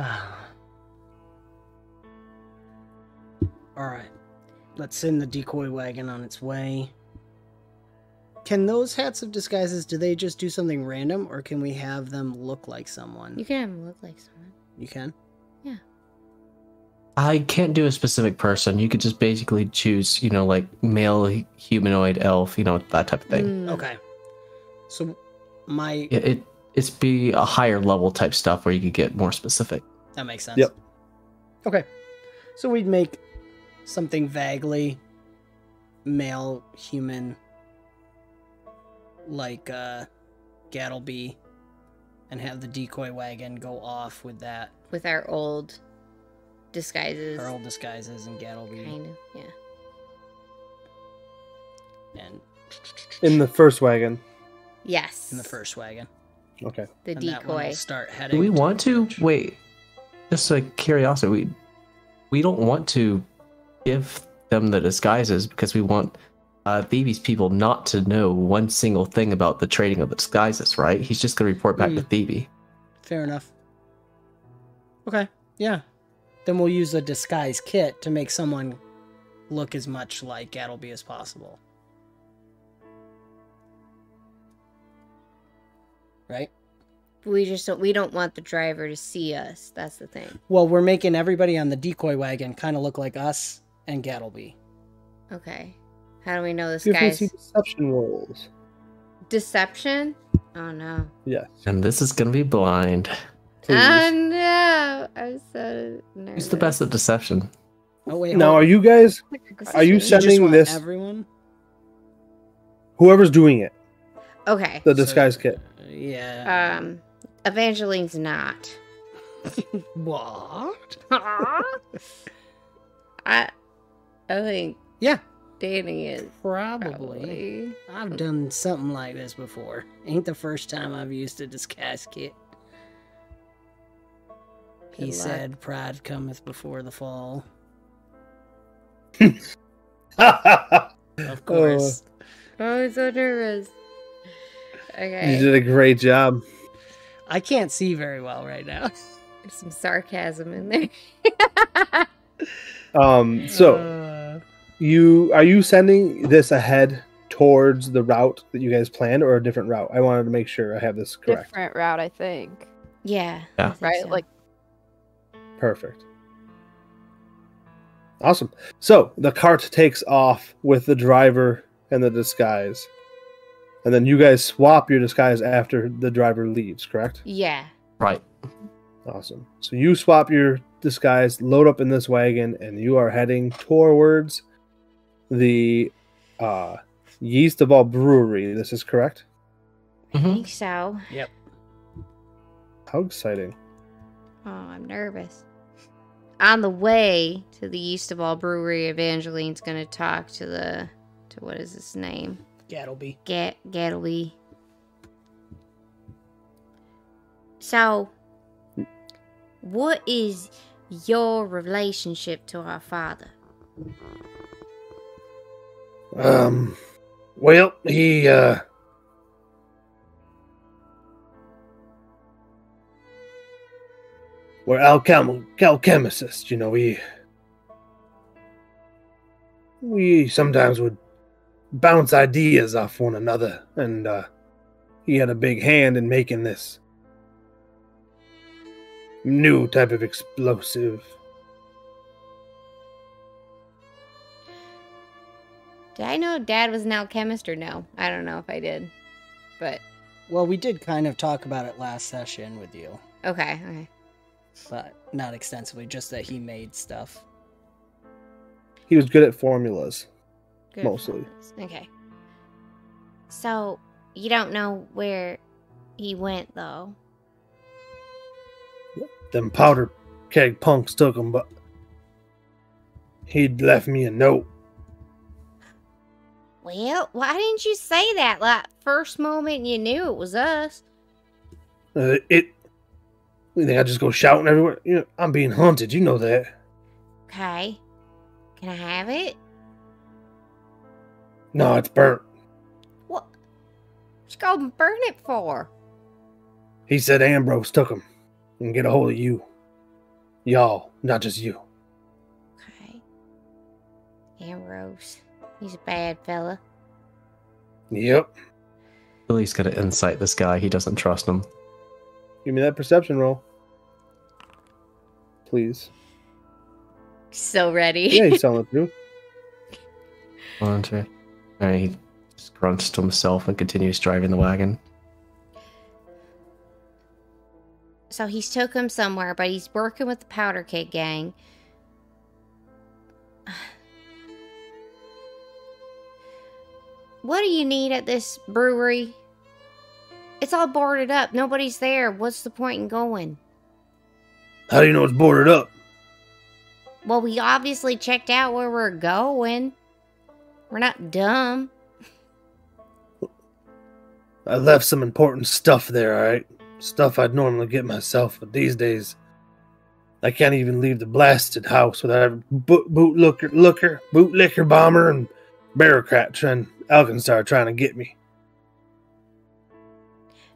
right. Let's send the decoy wagon on its way. Can those hats of disguises, do they just do something random or can we have them look like someone? You can have him look like someone. You can? I can't do a specific person. You could just basically choose, you know, like male humanoid elf, you know, that type of thing. Mm. Okay. So my It, it it's be a higher level type stuff where you could get more specific. that makes sense. Yep. Okay. So we'd make something vaguely male human like uh Gattleby and have the decoy wagon go off with that With our old disguises. Earl disguises and Gattleby Kind of. Yeah. and In the first wagon. Yes. in the first wagon. Okay. The and that one decoy. start heading. Do we want the to direction. wait? Just a curiosity. We we don't want to give them the disguises because we want uh, Phoebe's people not to know one single thing about the trading of the disguises, right? He's just gonna report back to Phoebe. Fair enough. Okay. Yeah. Then we'll use a disguise kit to make someone look as much like Gattleby as possible. Right? We just don't. We don't want the driver to see us. That's the thing. Well, we're making everybody on the decoy wagon kind of look like us and Gattleby. Okay. How do we know this Give guy's deception rolls. deception? Oh no. Yes. And this is gonna be blind. Please. Oh no! I'm so nervous. Who's the best at deception? Oh wait. now, are you guys? Are you you sending want this? everyone? Whoever's doing it, Okay. the disguise kit. Yeah. Um, Evangeline's not. what? I. I think Yeah, Danny is probably. probably. I've done something like this before. Ain't the first time I've used a disguise kit. He luck. said, "Pride cometh before the fall." Of course. Oh, I'm so nervous. Okay. you did a great job. I can't see very well right now. There's some sarcasm in there. Um. So Uh, you are you sending this ahead towards the route that you guys planned, or a different route? I wanted to make sure I have this correct. Different route, I think. yeah. Yeah. I think Right? so. Like Perfect. Awesome. So the cart takes off with the driver and the disguise. And then you guys swap your disguise after the driver leaves, correct? Yeah. Right. Awesome. So you swap your disguise, load up in this wagon, and you are heading towards the uh Yeast of All Brewery. This is correct. I Mhm. think so. Yep. How exciting! Oh, I'm nervous. On the way to the East of All Brewery, Evangeline's gonna talk to the to what is his name? Gattleby. Gat Gattleby. So, what is your relationship to our father? Um, well, he uh, we're alchem alchemists. You know, we we sometimes would bounce ideas off one another, and uh, he had a big hand in making this new type of explosive. Did I know Dad was an alchemist or no? I don't know if I did, but Well, we did kind of talk about it last session with you, okay, okay. But not extensively, just that he made stuff. He was good at formulas. Good Mostly. performance. Okay. So you don't know where he went though. them powder keg punks took him, but he'd left me a note. Well, why didn't you say that like first moment you knew it was us? Uh, it. You think I just go shouting everywhere? You know, I'm being hunted. You know that. Okay. Can I have it? No, it's burnt. What? What you gonna burn it for? He said Ambrose took him and get a hold of you. Y'all, not just you. Okay. Ambrose. He's a bad fella. Yep. Billy's got to insight this guy. He doesn't trust him. Give me that perception roll. Please. So ready. Yeah, he's telling the truth. One, two. Alright, he just grunts to himself and continues driving the wagon. So he's took him somewhere, but he's working with the Powder Keg gang. What do you need at this brewery? It's all boarded up. Nobody's there. What's the point in going? How do you know it's boarded up? Well, we obviously checked out where we're going. We're not dumb. I left some important stuff there, alright? Stuff I'd normally get myself, but these days, I can't even leave the blasted house without a boot, boot looker, looker, boot liquor bomber, and bureaucrat trying, Alkenstar trying to get me.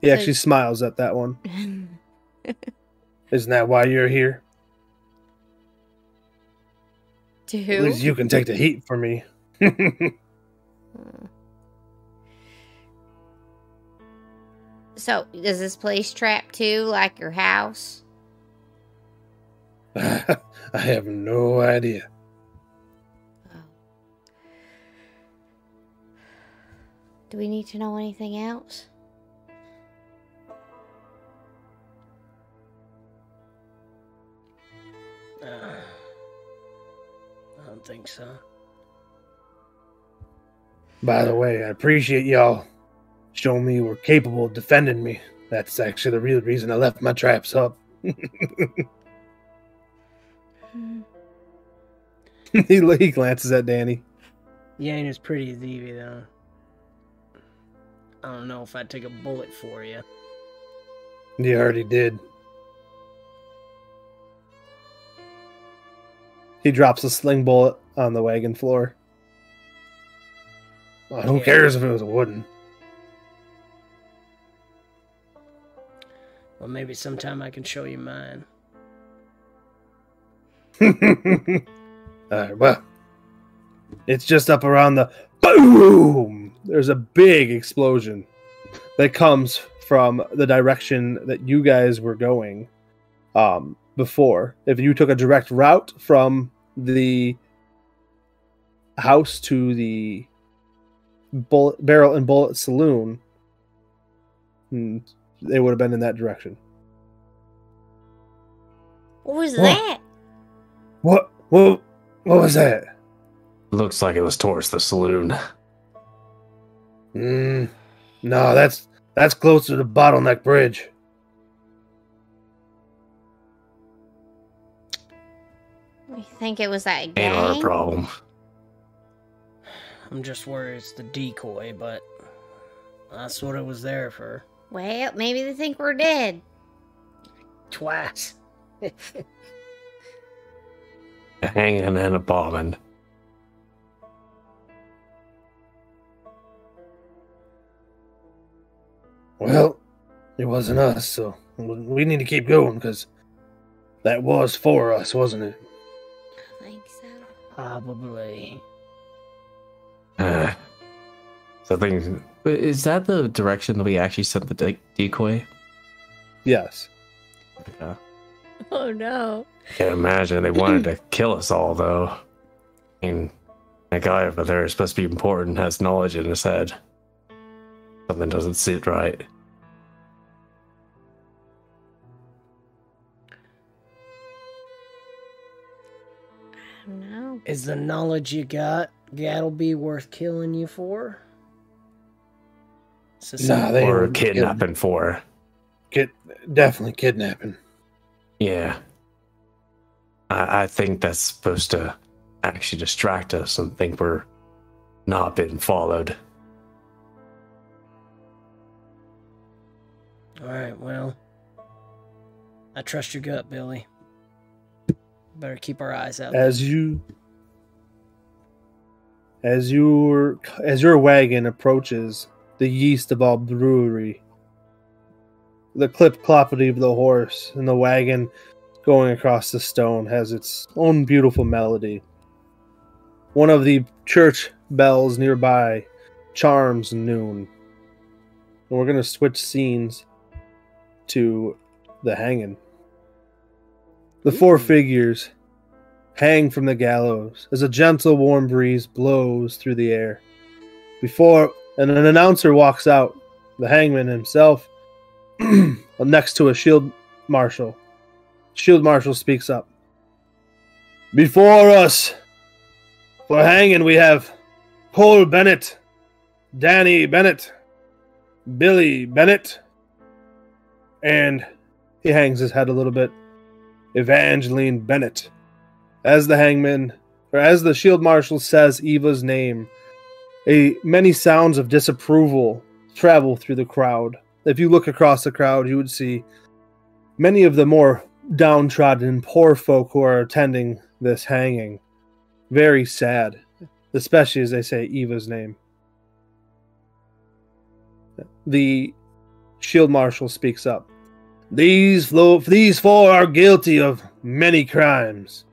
He So- actually smiles at that one. Isn't that why you're here? to At who? least you can take the heat for me. So, is this place trapped too, like your house? I have no idea. Oh. Do we need to know anything else? Uh, I don't think so. By the way, I appreciate y'all showing me you were capable of defending me. That's actually the real reason I left my traps up. he, he glances at Danny. You ain't as pretty as Evie, though. I don't know if I'd take a bullet for you. You already did. He drops a sling bullet on the wagon floor. Well, who cares if it was wooden? Well, maybe sometime I can show you mine. Alright, well, it's just up around the boom. There's a big explosion that comes from the direction that you guys were going um, before. If you took a direct route from the house to the bullet barrel and bullet saloon, hmm, they would have been in that direction. What was What? that? What? What? What was that? Looks like it was towards the saloon. Mm, no, that's that's closer to the Bottleneck Bridge. We think it was that Ain't our problem. I'm just worried it's the decoy, but that's what it was there for. Well, maybe they think we're dead. Twice. Hanging and a bombing. Well, it wasn't us, so we need to keep going because that was for us, wasn't it? I think so. Probably. Uh, so things. But Is that the direction that we actually sent the de- decoy? Yes. Yeah. Oh no. I Can't imagine they wanted to kill us all, though. I mean, that guy over there is supposed to be important, has knowledge in his head. Something doesn't sit right. Is the knowledge you got, Gattleby, worth killing you for? It's Nah, they or ain't kidnapping for. Kid, definitely kidnapping. Yeah. I, I think that's supposed to actually distract us and think we're not being followed. All right, well, I trust your gut, Billy. Better keep our eyes out. As you, as your as your wagon approaches the yeast of all brewery, the clip cloppity of the horse and the wagon going across the stone has its own beautiful melody. One of the church bells nearby charms noon. And we're gonna switch scenes to the hanging. The four figures hang from the gallows as a gentle warm breeze blows through the air. Before and an announcer walks out, the hangman himself, next to a shield marshal. Shield marshal speaks up. Before us, for hanging, we have Paul Bennett, Danny Bennett, Billy Bennett, and he hangs his head a little bit. Evangeline Bennett. As the hangman, or as the shield marshal says Eva's name, a many sounds of disapproval travel through the crowd. If you look across the crowd, you would see many of the more downtrodden poor folk who are attending this hanging. Very sad, especially as they say Eva's name. The shield marshal speaks up. These these four are guilty of many crimes.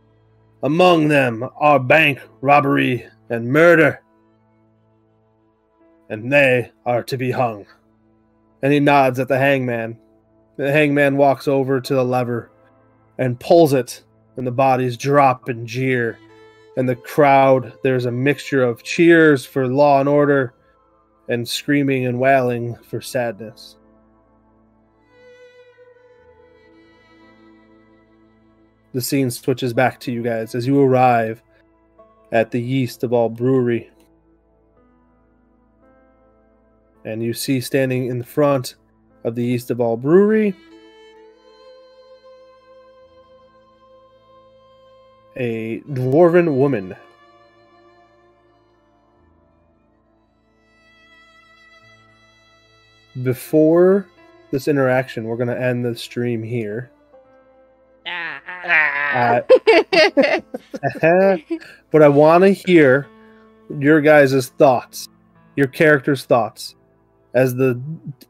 Among them are bank robbery and murder. And they are to be hung. And he nods at the hangman. The hangman walks over to the lever and pulls it, and the bodies drop and jeer. And the crowd, there's a mixture of cheers for law and order and screaming and wailing for sadness. The scene switches back to you guys as you arrive at the yeast of all brewery and you see standing in the front of the yeast of all brewery a dwarven woman before this interaction we're going to end the stream here. Uh, but I want to hear your guys' thoughts, your characters' thoughts, as the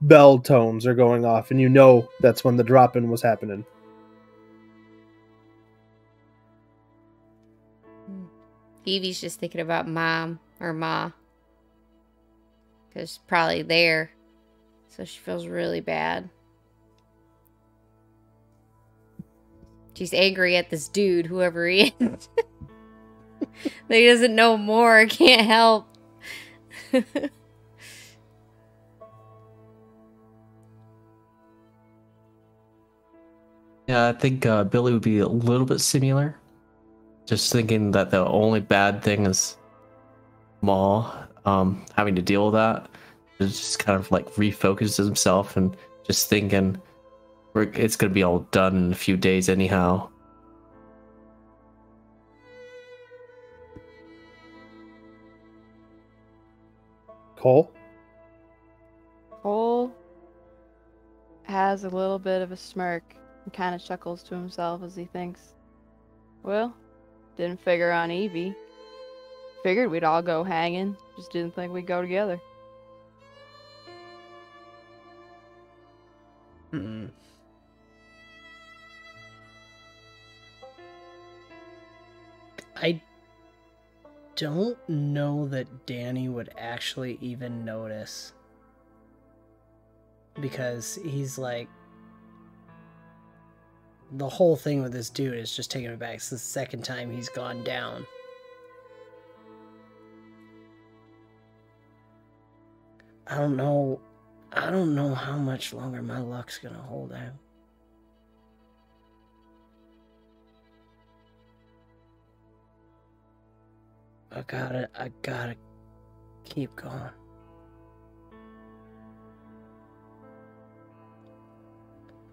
bell tones are going off, and you know that's when the drop in was happening. Evie's just thinking about mom or ma. Because probably there. So she feels really bad. She's angry at this dude, whoever he is. that he doesn't know more, can't help. Yeah, I think uh, Billy would be a little bit similar. Just thinking that the only bad thing is Maul um, having to deal with that. just kind of like refocuses himself and just thinking it's gonna be all done in a few days anyhow. Cole? Cole has a little bit of a smirk and kind of chuckles to himself as he thinks, Well, didn't figure on Evie. Figured we'd all go hanging, just didn't think we'd go together. Mm. I don't know that Danny would actually even notice. Because he's like. The whole thing with this dude is just taking it back. It's the second time he's gone down. I don't know. I don't know how much longer my luck's gonna hold out. I gotta, I gotta keep going.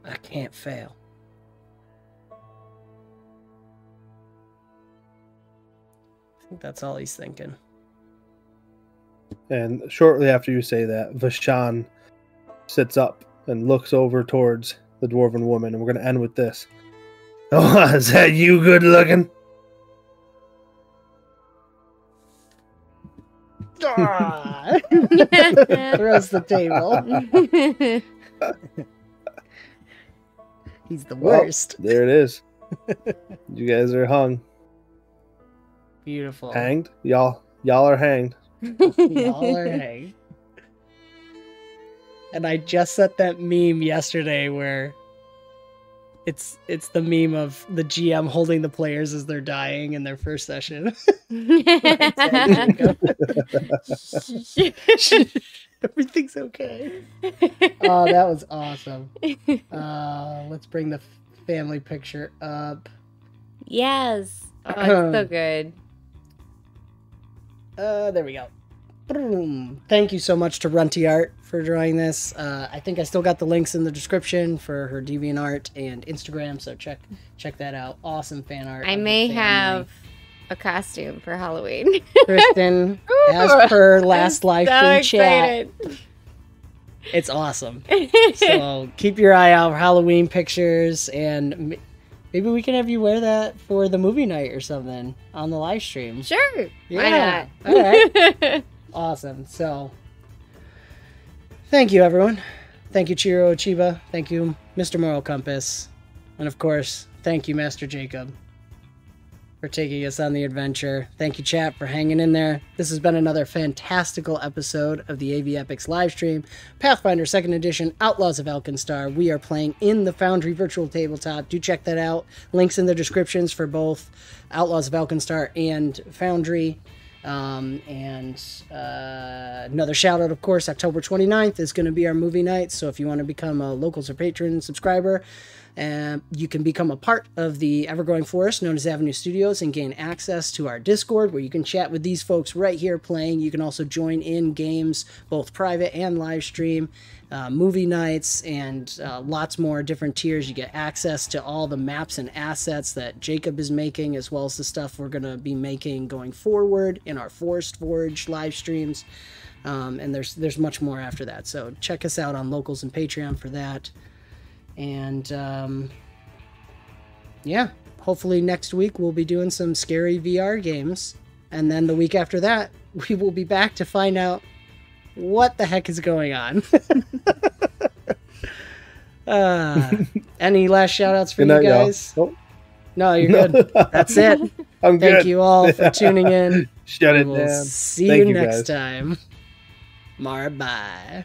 I can't fail. I think that's all he's thinking. And shortly after you say that, Vashan sits up and looks over towards the dwarven woman, and we're going to end with this. Oh, is that you good looking? Throws the table. He's the Well, worst. there it is. you guys are hung. Beautiful. Hanged? Y'all y'all are hanged. Y'all are hanged. And I just set that meme yesterday where it's it's the meme of the GM holding the players as they're dying in their first session. Everything's okay. Oh, that was awesome. Uh, let's bring the family picture up. yes. Oh, it's so good. Uh, there we go. Boom. Thank you so much to Runty Art for drawing this. Uh, I think I still got the links in the description for her DeviantArt and Instagram, so check check that out. Awesome fan art. I may have a costume for Halloween. Kristen, as per last live so stream chat, it's awesome. So keep your eye out for Halloween pictures, and maybe we can have you wear that for the movie night or something on the live stream. sure. Yeah. Why not? right. Awesome. So, thank you, everyone. Thank you, Chiro Chiba. Thank you, Mr. Moral Compass. And of course, thank you, Master Jacob, for taking us on the adventure. Thank you, chat, for hanging in there. This has been another fantastical episode of the AV Epics live stream. Pathfinder 2nd Edition, Outlaws of Alkenstar. We are playing in the Foundry Virtual Tabletop. Do check that out. Links in the descriptions for both Outlaws of Alkenstar and Foundry. Um, and uh, another shout out, of course, October 29th is going to be our movie night. So if you want to become a locals or patron subscriber, uh, you can become a part of the ever growing forest known as Avenue Studios and gain access to our Discord where you can chat with these folks right here playing. You can also join in games, both private and live stream. Uh, movie nights and uh, lots more different tiers. You get access to all the maps and assets that Jacob is making, as well as the stuff we're going to be making going forward in our Forest Forge live streams. Um, and there's there's much more after that. So check us out on Locals and Patreon for that. And um, yeah, hopefully next week we'll be doing some scary VR games, and then the week after that we will be back to find out what the heck is going on. uh, any last shout outs for you night, guys? No, you're good. That's it. I'm Thank good. you all for tuning in. Shut it we'll down. see Thank you you, next time. Mar bye.